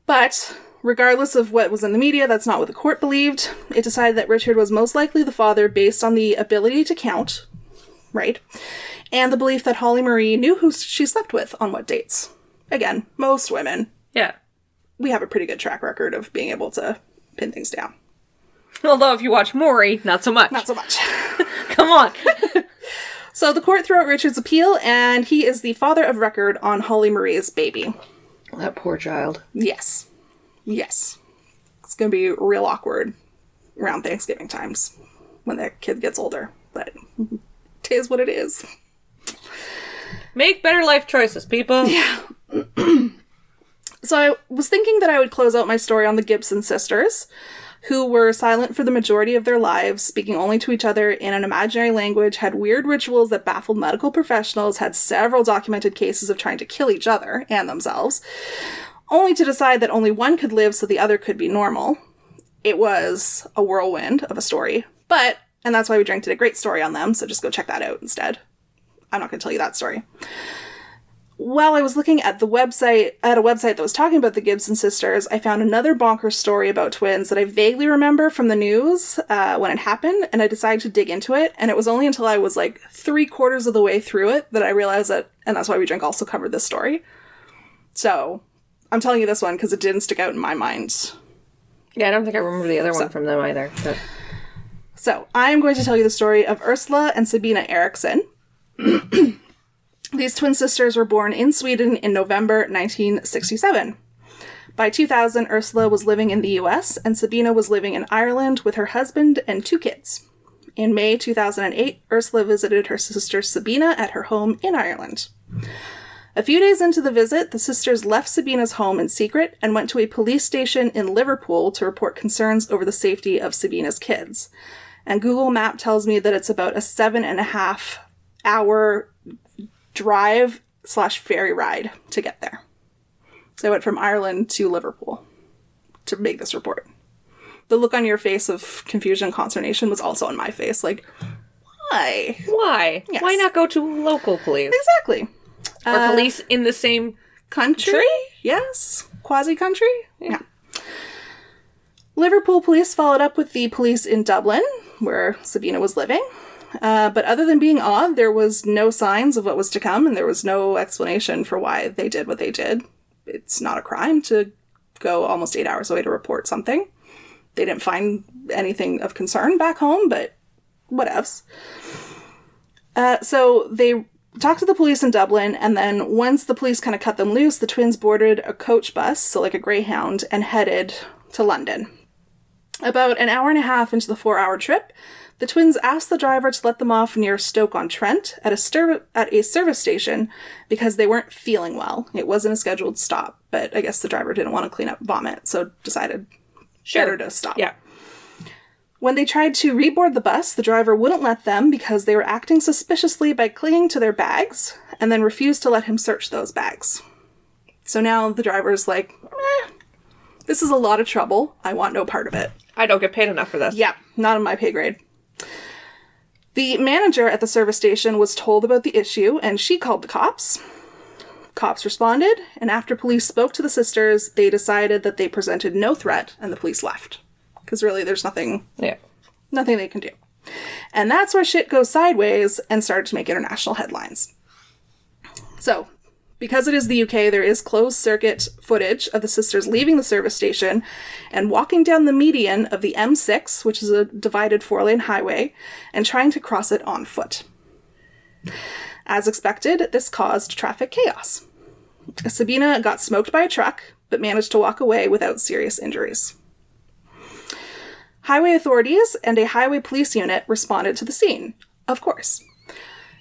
But regardless of what was in the media that's not what the court believed. It decided that richard was most likely the father based on the ability to count right and the belief that Holly Marie knew who she slept with on what dates. Again, most women. Yeah. We have a pretty good track record of being able to pin things down. Although, if you watch Maury, not so much. Not so much. Come on. so the court threw out Richard's appeal, and he is the father of record on Holly Marie's baby. That poor child. Yes. Yes. It's going to be real awkward around Thanksgiving times when that kid gets older. But it is what it is. Make better life choices, people. Yeah. so I was thinking that I would close out my story on the Gibson sisters, who were silent for the majority of their lives, speaking only to each other in an imaginary language, had weird rituals that baffled medical professionals, had several documented cases of trying to kill each other and themselves, only to decide that only one could live so the other could be normal. It was a whirlwind of a story, but, and that's why we drink did a great story on them, so just go check that out instead. I'm not going to tell you that story. While I was looking at the website, at a website that was talking about the Gibson sisters, I found another bonkers story about twins that I vaguely remember from the news uh, when it happened, and I decided to dig into it. And it was only until I was like three quarters of the way through it that I realized that, and that's why we drink also covered this story. So I'm telling you this one because it didn't stick out in my mind. Yeah, I don't think I remember the other so, one from them either. But. So I'm going to tell you the story of Ursula and Sabina Eriksson. These twin sisters were born in Sweden in November 1967. By 2000, Ursula was living in the US and Sabina was living in Ireland with her husband and two kids. In May 2008, Ursula visited her sister Sabina at her home in Ireland. A few days into the visit, the sisters left Sabina's home in secret and went to a police station in Liverpool to report concerns over the safety of Sabina's kids. And Google Map tells me that it's about a seven and a half hour drive slash ferry ride to get there. So I went from Ireland to Liverpool to make this report. The look on your face of confusion and consternation was also on my face. Like, Why? Why? Yes. Why not go to local police Exactly. or uh, police in the same? Country? Country? Yes. Quasi country? Yeah. Liverpool police followed up with the police in Dublin, where Sabina was living. Uh, but other than being odd, there was no signs of what was to come, and there was no explanation for why they did what they did. It's not a crime to go almost eight hours away to report something. They didn't find anything of concern back home, but whatevs. Uh, so they talked to the police in Dublin, and then once the police kind of cut them loose, the twins boarded a coach bus, so like a Greyhound, and headed to London. About an hour and a half into the four hour trip, the twins asked the driver to let them off near Stoke on Trent at a, stir- at a service station because they weren't feeling well. It wasn't a scheduled stop, but I guess the driver didn't want to clean up vomit, so decided better to stop. Yeah. When they tried to reboard the bus, the driver wouldn't let them because they were acting suspiciously by clinging to their bags and then refused to let him search those bags. So now the driver's like, eh, this is a lot of trouble. I want no part of it. I don't get paid enough for this. Yeah, not in my pay grade. The manager at the service station was told about the issue and she called the cops. Cops responded, and after police spoke to the sisters, they decided that they presented no threat and the police left. Because really, there's nothing Yeah. nothing they can do. And that's where shit goes sideways and started to make international headlines. So, because it is the UK, there is closed circuit footage of the sisters leaving the service station and walking down the median of the M6, which is a divided four lane highway, and trying to cross it on foot. As expected, this caused traffic chaos. Sabina got smoked by a truck, but managed to walk away without serious injuries. Highway authorities and a highway police unit responded to the scene. Of course.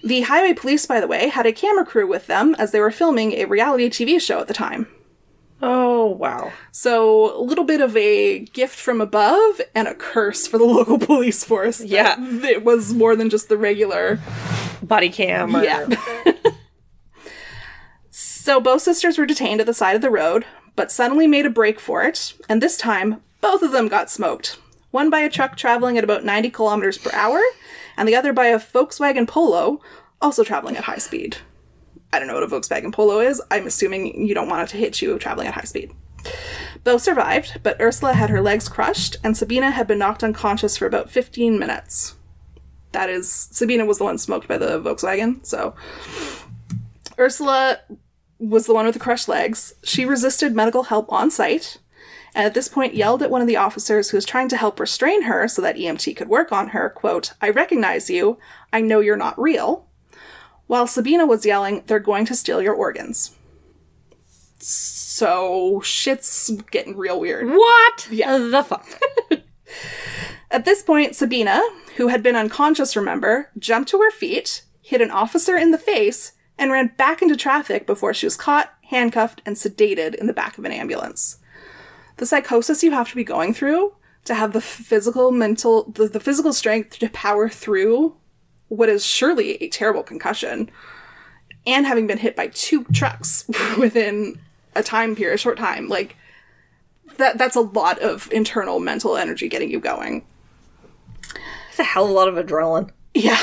The highway police, by the way, had a camera crew with them as they were filming a reality TV show at the time. Oh wow. So, a little bit of a gift from above and a curse for the local police force. Yeah. It was more than just the regular. Body cam. Or, Yeah. so, both sisters were detained at the side of the road, but suddenly made a break for it, and this time, both of them got smoked. One by a truck traveling at about 90 kilometers per hour, and the other by a Volkswagen Polo, also traveling at high speed. I don't know what a Volkswagen Polo is. I'm assuming you don't want it to hit you traveling at high speed. Both survived, but Ursula had her legs crushed, and Sabina had been knocked unconscious for about 15 minutes. That is, Sabina was the one smoked by the Volkswagen, so. Ursula was the one with the crushed legs. She resisted medical help on site, and at this point yelled at one of the officers who was trying to help restrain her so that EMT could work on her, quote, I recognize you. I know you're not real. While Sabina was yelling, they're going to steal your organs. So shit's getting real weird. What? Yeah. The fuck. At this point, Sabina, who had been unconscious, remember, jumped to her feet, hit an officer in the face, and ran back into traffic before she was caught, handcuffed, and sedated in the back of an ambulance. The psychosis you have to be going through to have the physical, mental, the, the physical strength to power through what is surely a terrible concussion, and having been hit by two trucks within a time period, a short time, like that that's a lot of internal mental energy getting you going. It's a hell of a lot of adrenaline. Yeah.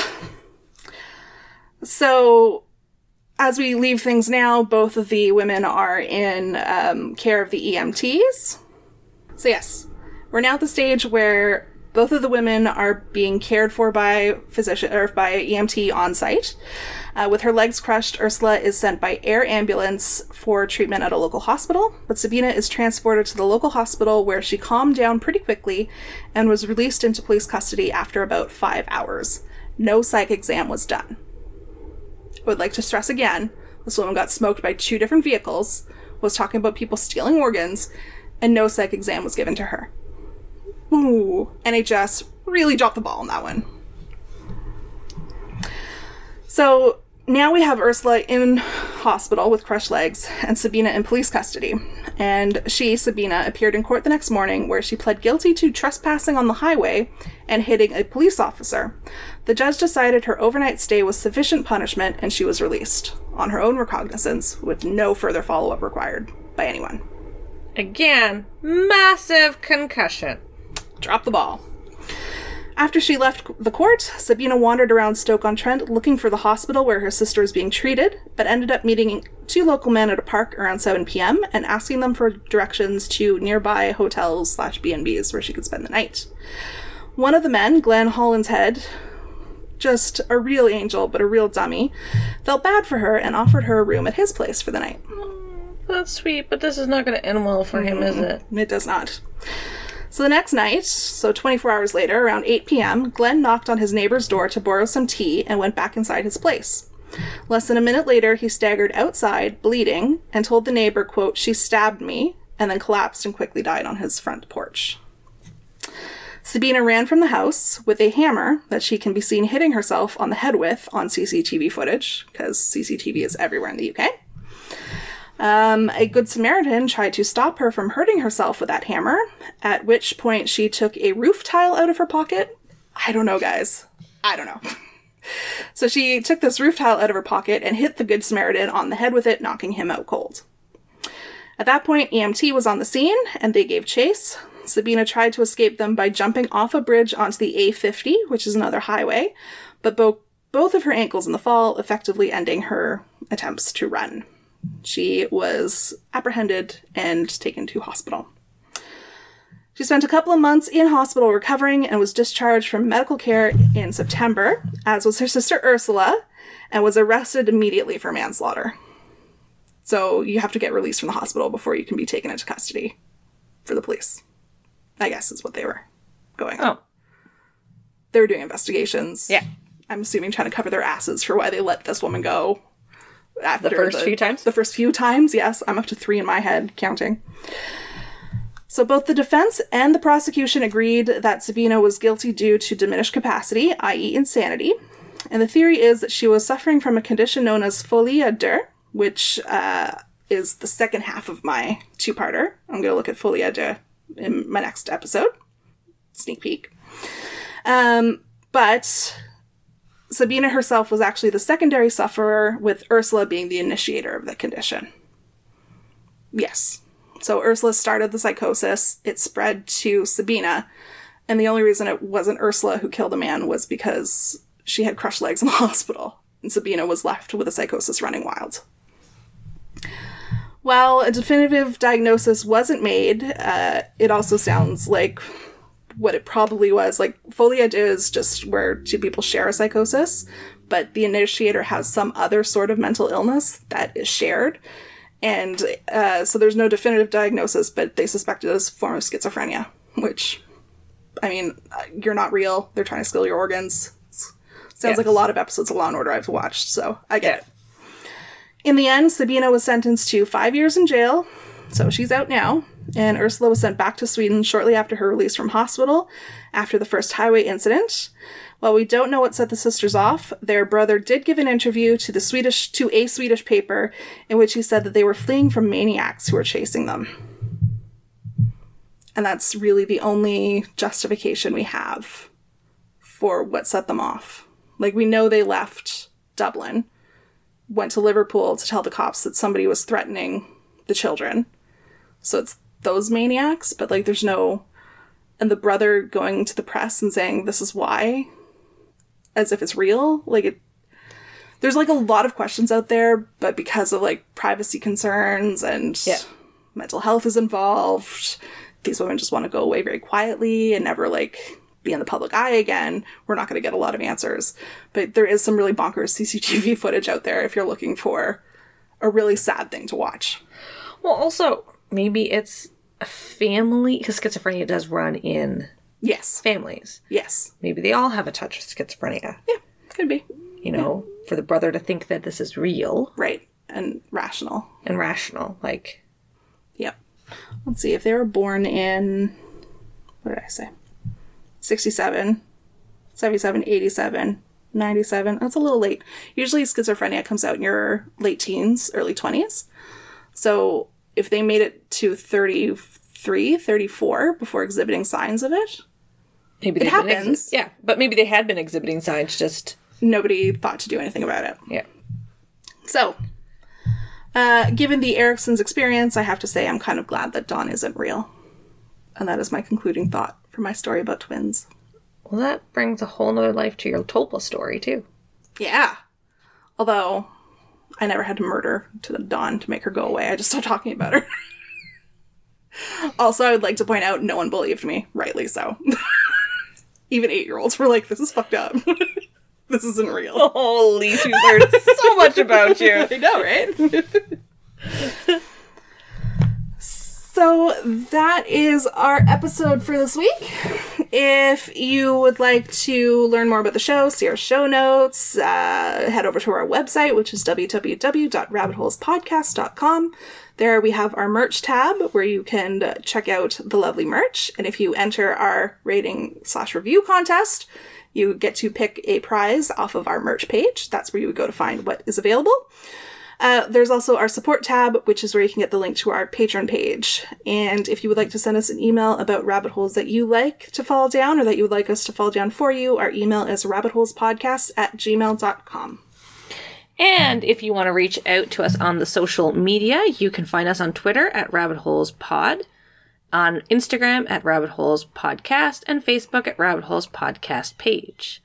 So, as we leave things now, both of the women are in um, care of the EMTs. So, yes, we're now at the stage where both of the women are being cared for by physician or by EMT on site. Uh, with her legs crushed, Ursula is sent by air ambulance for treatment at a local hospital, but Sabina is transported to the local hospital where she calmed down pretty quickly and was released into police custody after about five hours. No psych exam was done. Would like to stress again this woman got smoked by two different vehicles, was talking about people stealing organs, and no psych exam was given to her. Ooh, NHS really dropped the ball on that one. So now we have Ursula in hospital with crushed legs and Sabina in police custody. And she, Sabina, appeared in court the next morning where she pled guilty to trespassing on the highway and hitting a police officer. The judge decided her overnight stay was sufficient punishment and she was released on her own recognizance with no further follow up required by anyone. Again, massive concussion. Drop the ball. After she left the court, Sabina wandered around Stoke on Trent looking for the hospital where her sister was being treated, but ended up meeting two local men at a park around 7 p.m. and asking them for directions to nearby hotels slash B&Bs where she could spend the night. One of the men, Glenn Hollinshead, just a real angel but a real dummy, felt bad for her and offered her a room at his place for the night. That's sweet, but this is not going to end well for him, is it? It does not. So the next night, so 24 hours later, around 8 p.m., Glenn knocked on his neighbor's door to borrow some tea and went back inside his place. Less than a minute later, he staggered outside, bleeding, and told the neighbor, quote, she stabbed me, and then collapsed and quickly died on his front porch. Sabina ran from the house with a hammer that she can be seen hitting herself on the head with on CCTV footage, because CCTV is everywhere in the UK. Um, a Good Samaritan tried to stop her from hurting herself with that hammer, at which point she took a roof tile out of her pocket. I don't know, guys. I don't know. so she took this roof tile out of her pocket and hit the Good Samaritan on the head with it, knocking him out cold. At that point, EMT was on the scene and they gave chase. Sabina tried to escape them by jumping off a bridge onto the A50, which is another highway, but broke both of her ankles in the fall, effectively ending her attempts to run. She was apprehended and taken to hospital. She spent a couple of months in hospital recovering and was discharged from medical care in September, as was her sister Ursula, and was arrested immediately for manslaughter. So you have to get released from the hospital before you can be taken into custody for the police. I guess is what they were going on. Oh, They were doing investigations. yeah. I'm assuming trying to cover their asses for why they let this woman go. After The first few times? The first few times, yes. I'm up to three in my head, counting. So both the defense and the prosecution agreed that Sabina was guilty due to diminished capacity, i.e., insanity. And the theory is that she was suffering from a condition known as folie à deux, which uh, is the second half of my two-parter. I'm going to look at folie à deux in my next episode. Sneak peek. Um, but Sabina herself was actually the secondary sufferer, with Ursula being the initiator of the condition. Yes. So Ursula started the psychosis, it spread to Sabina, and the only reason it wasn't Ursula who killed the man was because she had crushed legs in the hospital, and Sabina was left with a psychosis running wild. While a definitive diagnosis wasn't made, uh, it also sounds like what it probably was. Like, folie à is just where two people share a psychosis, but the initiator has some other sort of mental illness that is shared. And uh, so there's no definitive diagnosis, but they suspect it as a form of schizophrenia, which, I mean, uh, you're not real. They're trying to steal your organs. Sounds like a lot of episodes of Law and Order I've watched, so I get it. In the end, Sabina was sentenced to five years in jail, so she's out now, and Ursula was sent back to Sweden shortly after her release from hospital after the first highway incident. While we don't know what set the sisters off, their brother did give an interview to the Swedish to a Swedish paper in which he said that they were fleeing from maniacs who were chasing them. And that's really the only justification we have for what set them off. Like we know they left Dublin went to Liverpool to tell the cops that somebody was threatening the children. So it's those maniacs, but like there's no and the brother going to the press and saying this is why as if it's real. Like it there's like a lot of questions out there, but because of like privacy concerns and Yeah. mental health is involved, these women just want to go away very quietly and never like be in the public eye again. We're not going to get a lot of answers, but there is some really bonkers CCTV footage out there if you're looking for a really sad thing to watch. Well, also, maybe it's a family, because schizophrenia does run in Yes. families. Yes. Maybe they all have a touch of schizophrenia. Yeah. Could be. You know, for the brother to think that this is real Right. And rational. and rational. Like, Yep. Let's see if they were born in what did I say? 67, 77, 87, 97. That's a little late. Usually schizophrenia comes out in your late teens, early 20s. So if they made it to 33, 34 before exhibiting signs of it, maybe It they've been exhi- happens. yeah, but maybe they had been exhibiting signs, just, nobody thought to do anything about it. yeah. So, uh, given the Eriksson's experience, I have to say I'm kind of glad that Dawn isn't real. And that is my concluding thought for my story about twins. Well, that brings a whole nother life to your Tulpa story, too. Yeah. Although I never had to murder to the dawn to make her go away. I just stopped talking about her. also, I would like to point out no one believed me, rightly so. Even eight year olds were like, this is fucked up. this isn't real. Holy, we've learned so much about you. I know, right? So that is our episode for this week. If you would like to learn more about the show, see our show notes, uh, head over to our website, which is www.rabbitholespodcast.com. There we have our merch tab where you can check out the lovely merch. And if you enter our rating slash review contest, you get to pick a prize off of our merch page. That's where you would go to find what is available. Uh, there's also our support tab, which is where you can get the link to our Patreon page. And if you would like to send us an email about rabbit holes that you like to fall down or that you would like us to fall down for you, our email is rabbitholespodcast at gmail.com. And if you want to reach out to us on the social media, you can find us on Twitter at Rabbit Holes Pod, on Instagram at Rabbit Holes Podcast, and Facebook at Rabbit Holes Podcast page.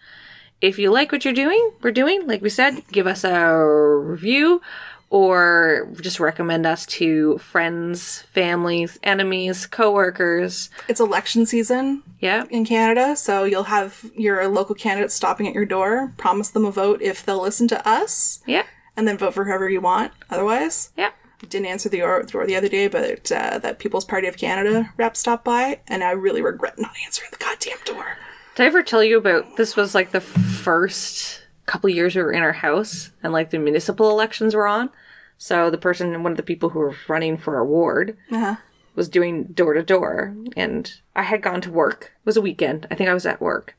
If you like what you're doing, we're doing, like we said, give us a review or just recommend us to friends, families, enemies, coworkers. It's election season Yeah. in Canada, so you'll have your local candidates stopping at your door. Promise them a vote if they'll listen to us, Yeah. and then vote for whoever you want. Otherwise, Yeah. didn't answer the door, door the other day, but uh, that People's Party of Canada rep stopped by, and I really regret not answering the goddamn door. Did I ever tell you about this was like the first couple years we were in our house and like the municipal elections were on. So the person one of the people who were running for our ward Uh-huh. was doing door to door and I had gone to work. It was a weekend. I think I was at work.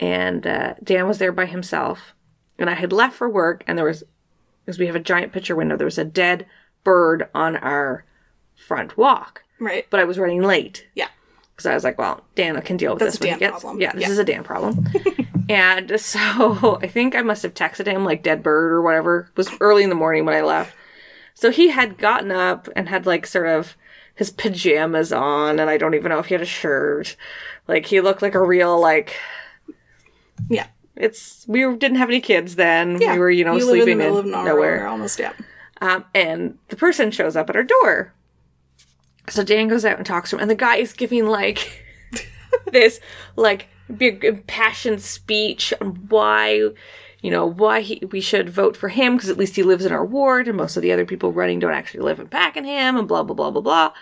And uh, Dan was there by himself. And I had left for work and there was because we have a giant picture window, there was a dead bird on our front walk. Right. But I was running late Yeah. Because I was like, well, Dan can deal with That's this a he Dan gets. problem. Yeah, this Yeah. is a Dan problem. and so I think I must have texted him like dead bird or whatever. It was early in the morning when I left. So he had gotten up and had like sort of his pajamas on, and I don't even know if he had a shirt. Like he looked like a real like Yeah. it's we didn't have any kids then. Yeah. We were you know live sleeping in in nowhere, nowhere. almost. Yeah. Um, and the person shows up at our door. So Dan goes out and talks to him, and the guy is giving like this like big impassioned speech on why, you know, why he, we should vote for him because at least he lives in our ward, and most of the other people running don't actually live in Pakenham, and blah blah blah blah blah.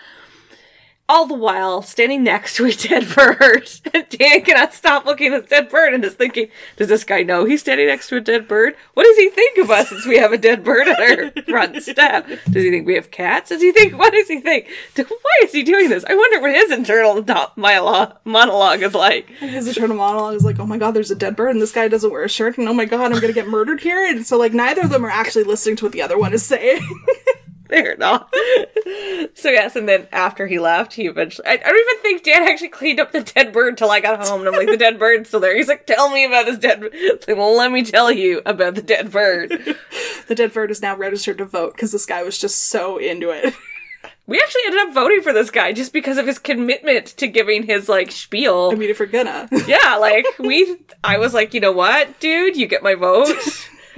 All the while standing next to a dead bird. Dan cannot stop looking at this dead bird and is thinking, does this guy know he's standing next to a dead bird? What does he think of us since we have a dead bird at our front step? Does he think we have cats? Does he think, what does he think? Why is he doing this? I wonder what his internal monologue is like. His internal monologue is like, "Oh my god, there's a dead bird, and this guy doesn't wear a shirt, and oh my god, I'm gonna get murdered here." And so, like, neither of them are actually listening to what the other one is saying. They're not. so yes, and then after he left, he eventually. I, I don't even think Dan actually cleaned up the dead bird till I got home, and I'm like, the dead bird's still there. He's like, tell me about this dead. bird. It's like, well, let me tell you about the dead bird. the dead bird is now registered to vote because this guy was just so into it. we actually ended up voting for this guy just because of his commitment to giving his like spiel. I mean, if you're gonna yeah, like we. I was like, you know what, dude, you get my vote.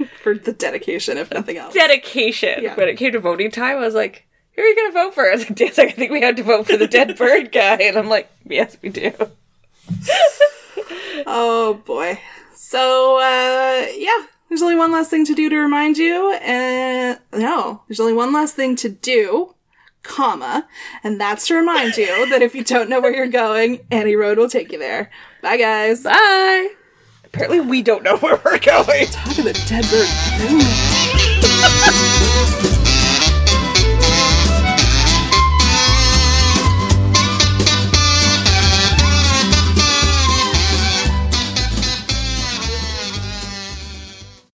for the dedication, if nothing else. Dedication. Yeah. When it came to voting time, I was like. Who are you gonna vote for? I was like, I think we have to vote for the dead bird guy. And I'm like, yes, we do. Oh boy. So uh yeah, there's only one last thing to do to remind you, and no, there's only one last thing to do, comma, and that's to remind you that if you don't know where you're going, any road will take you there. Bye guys. Bye. Apparently, we don't know where we're going. Talk of the dead bird.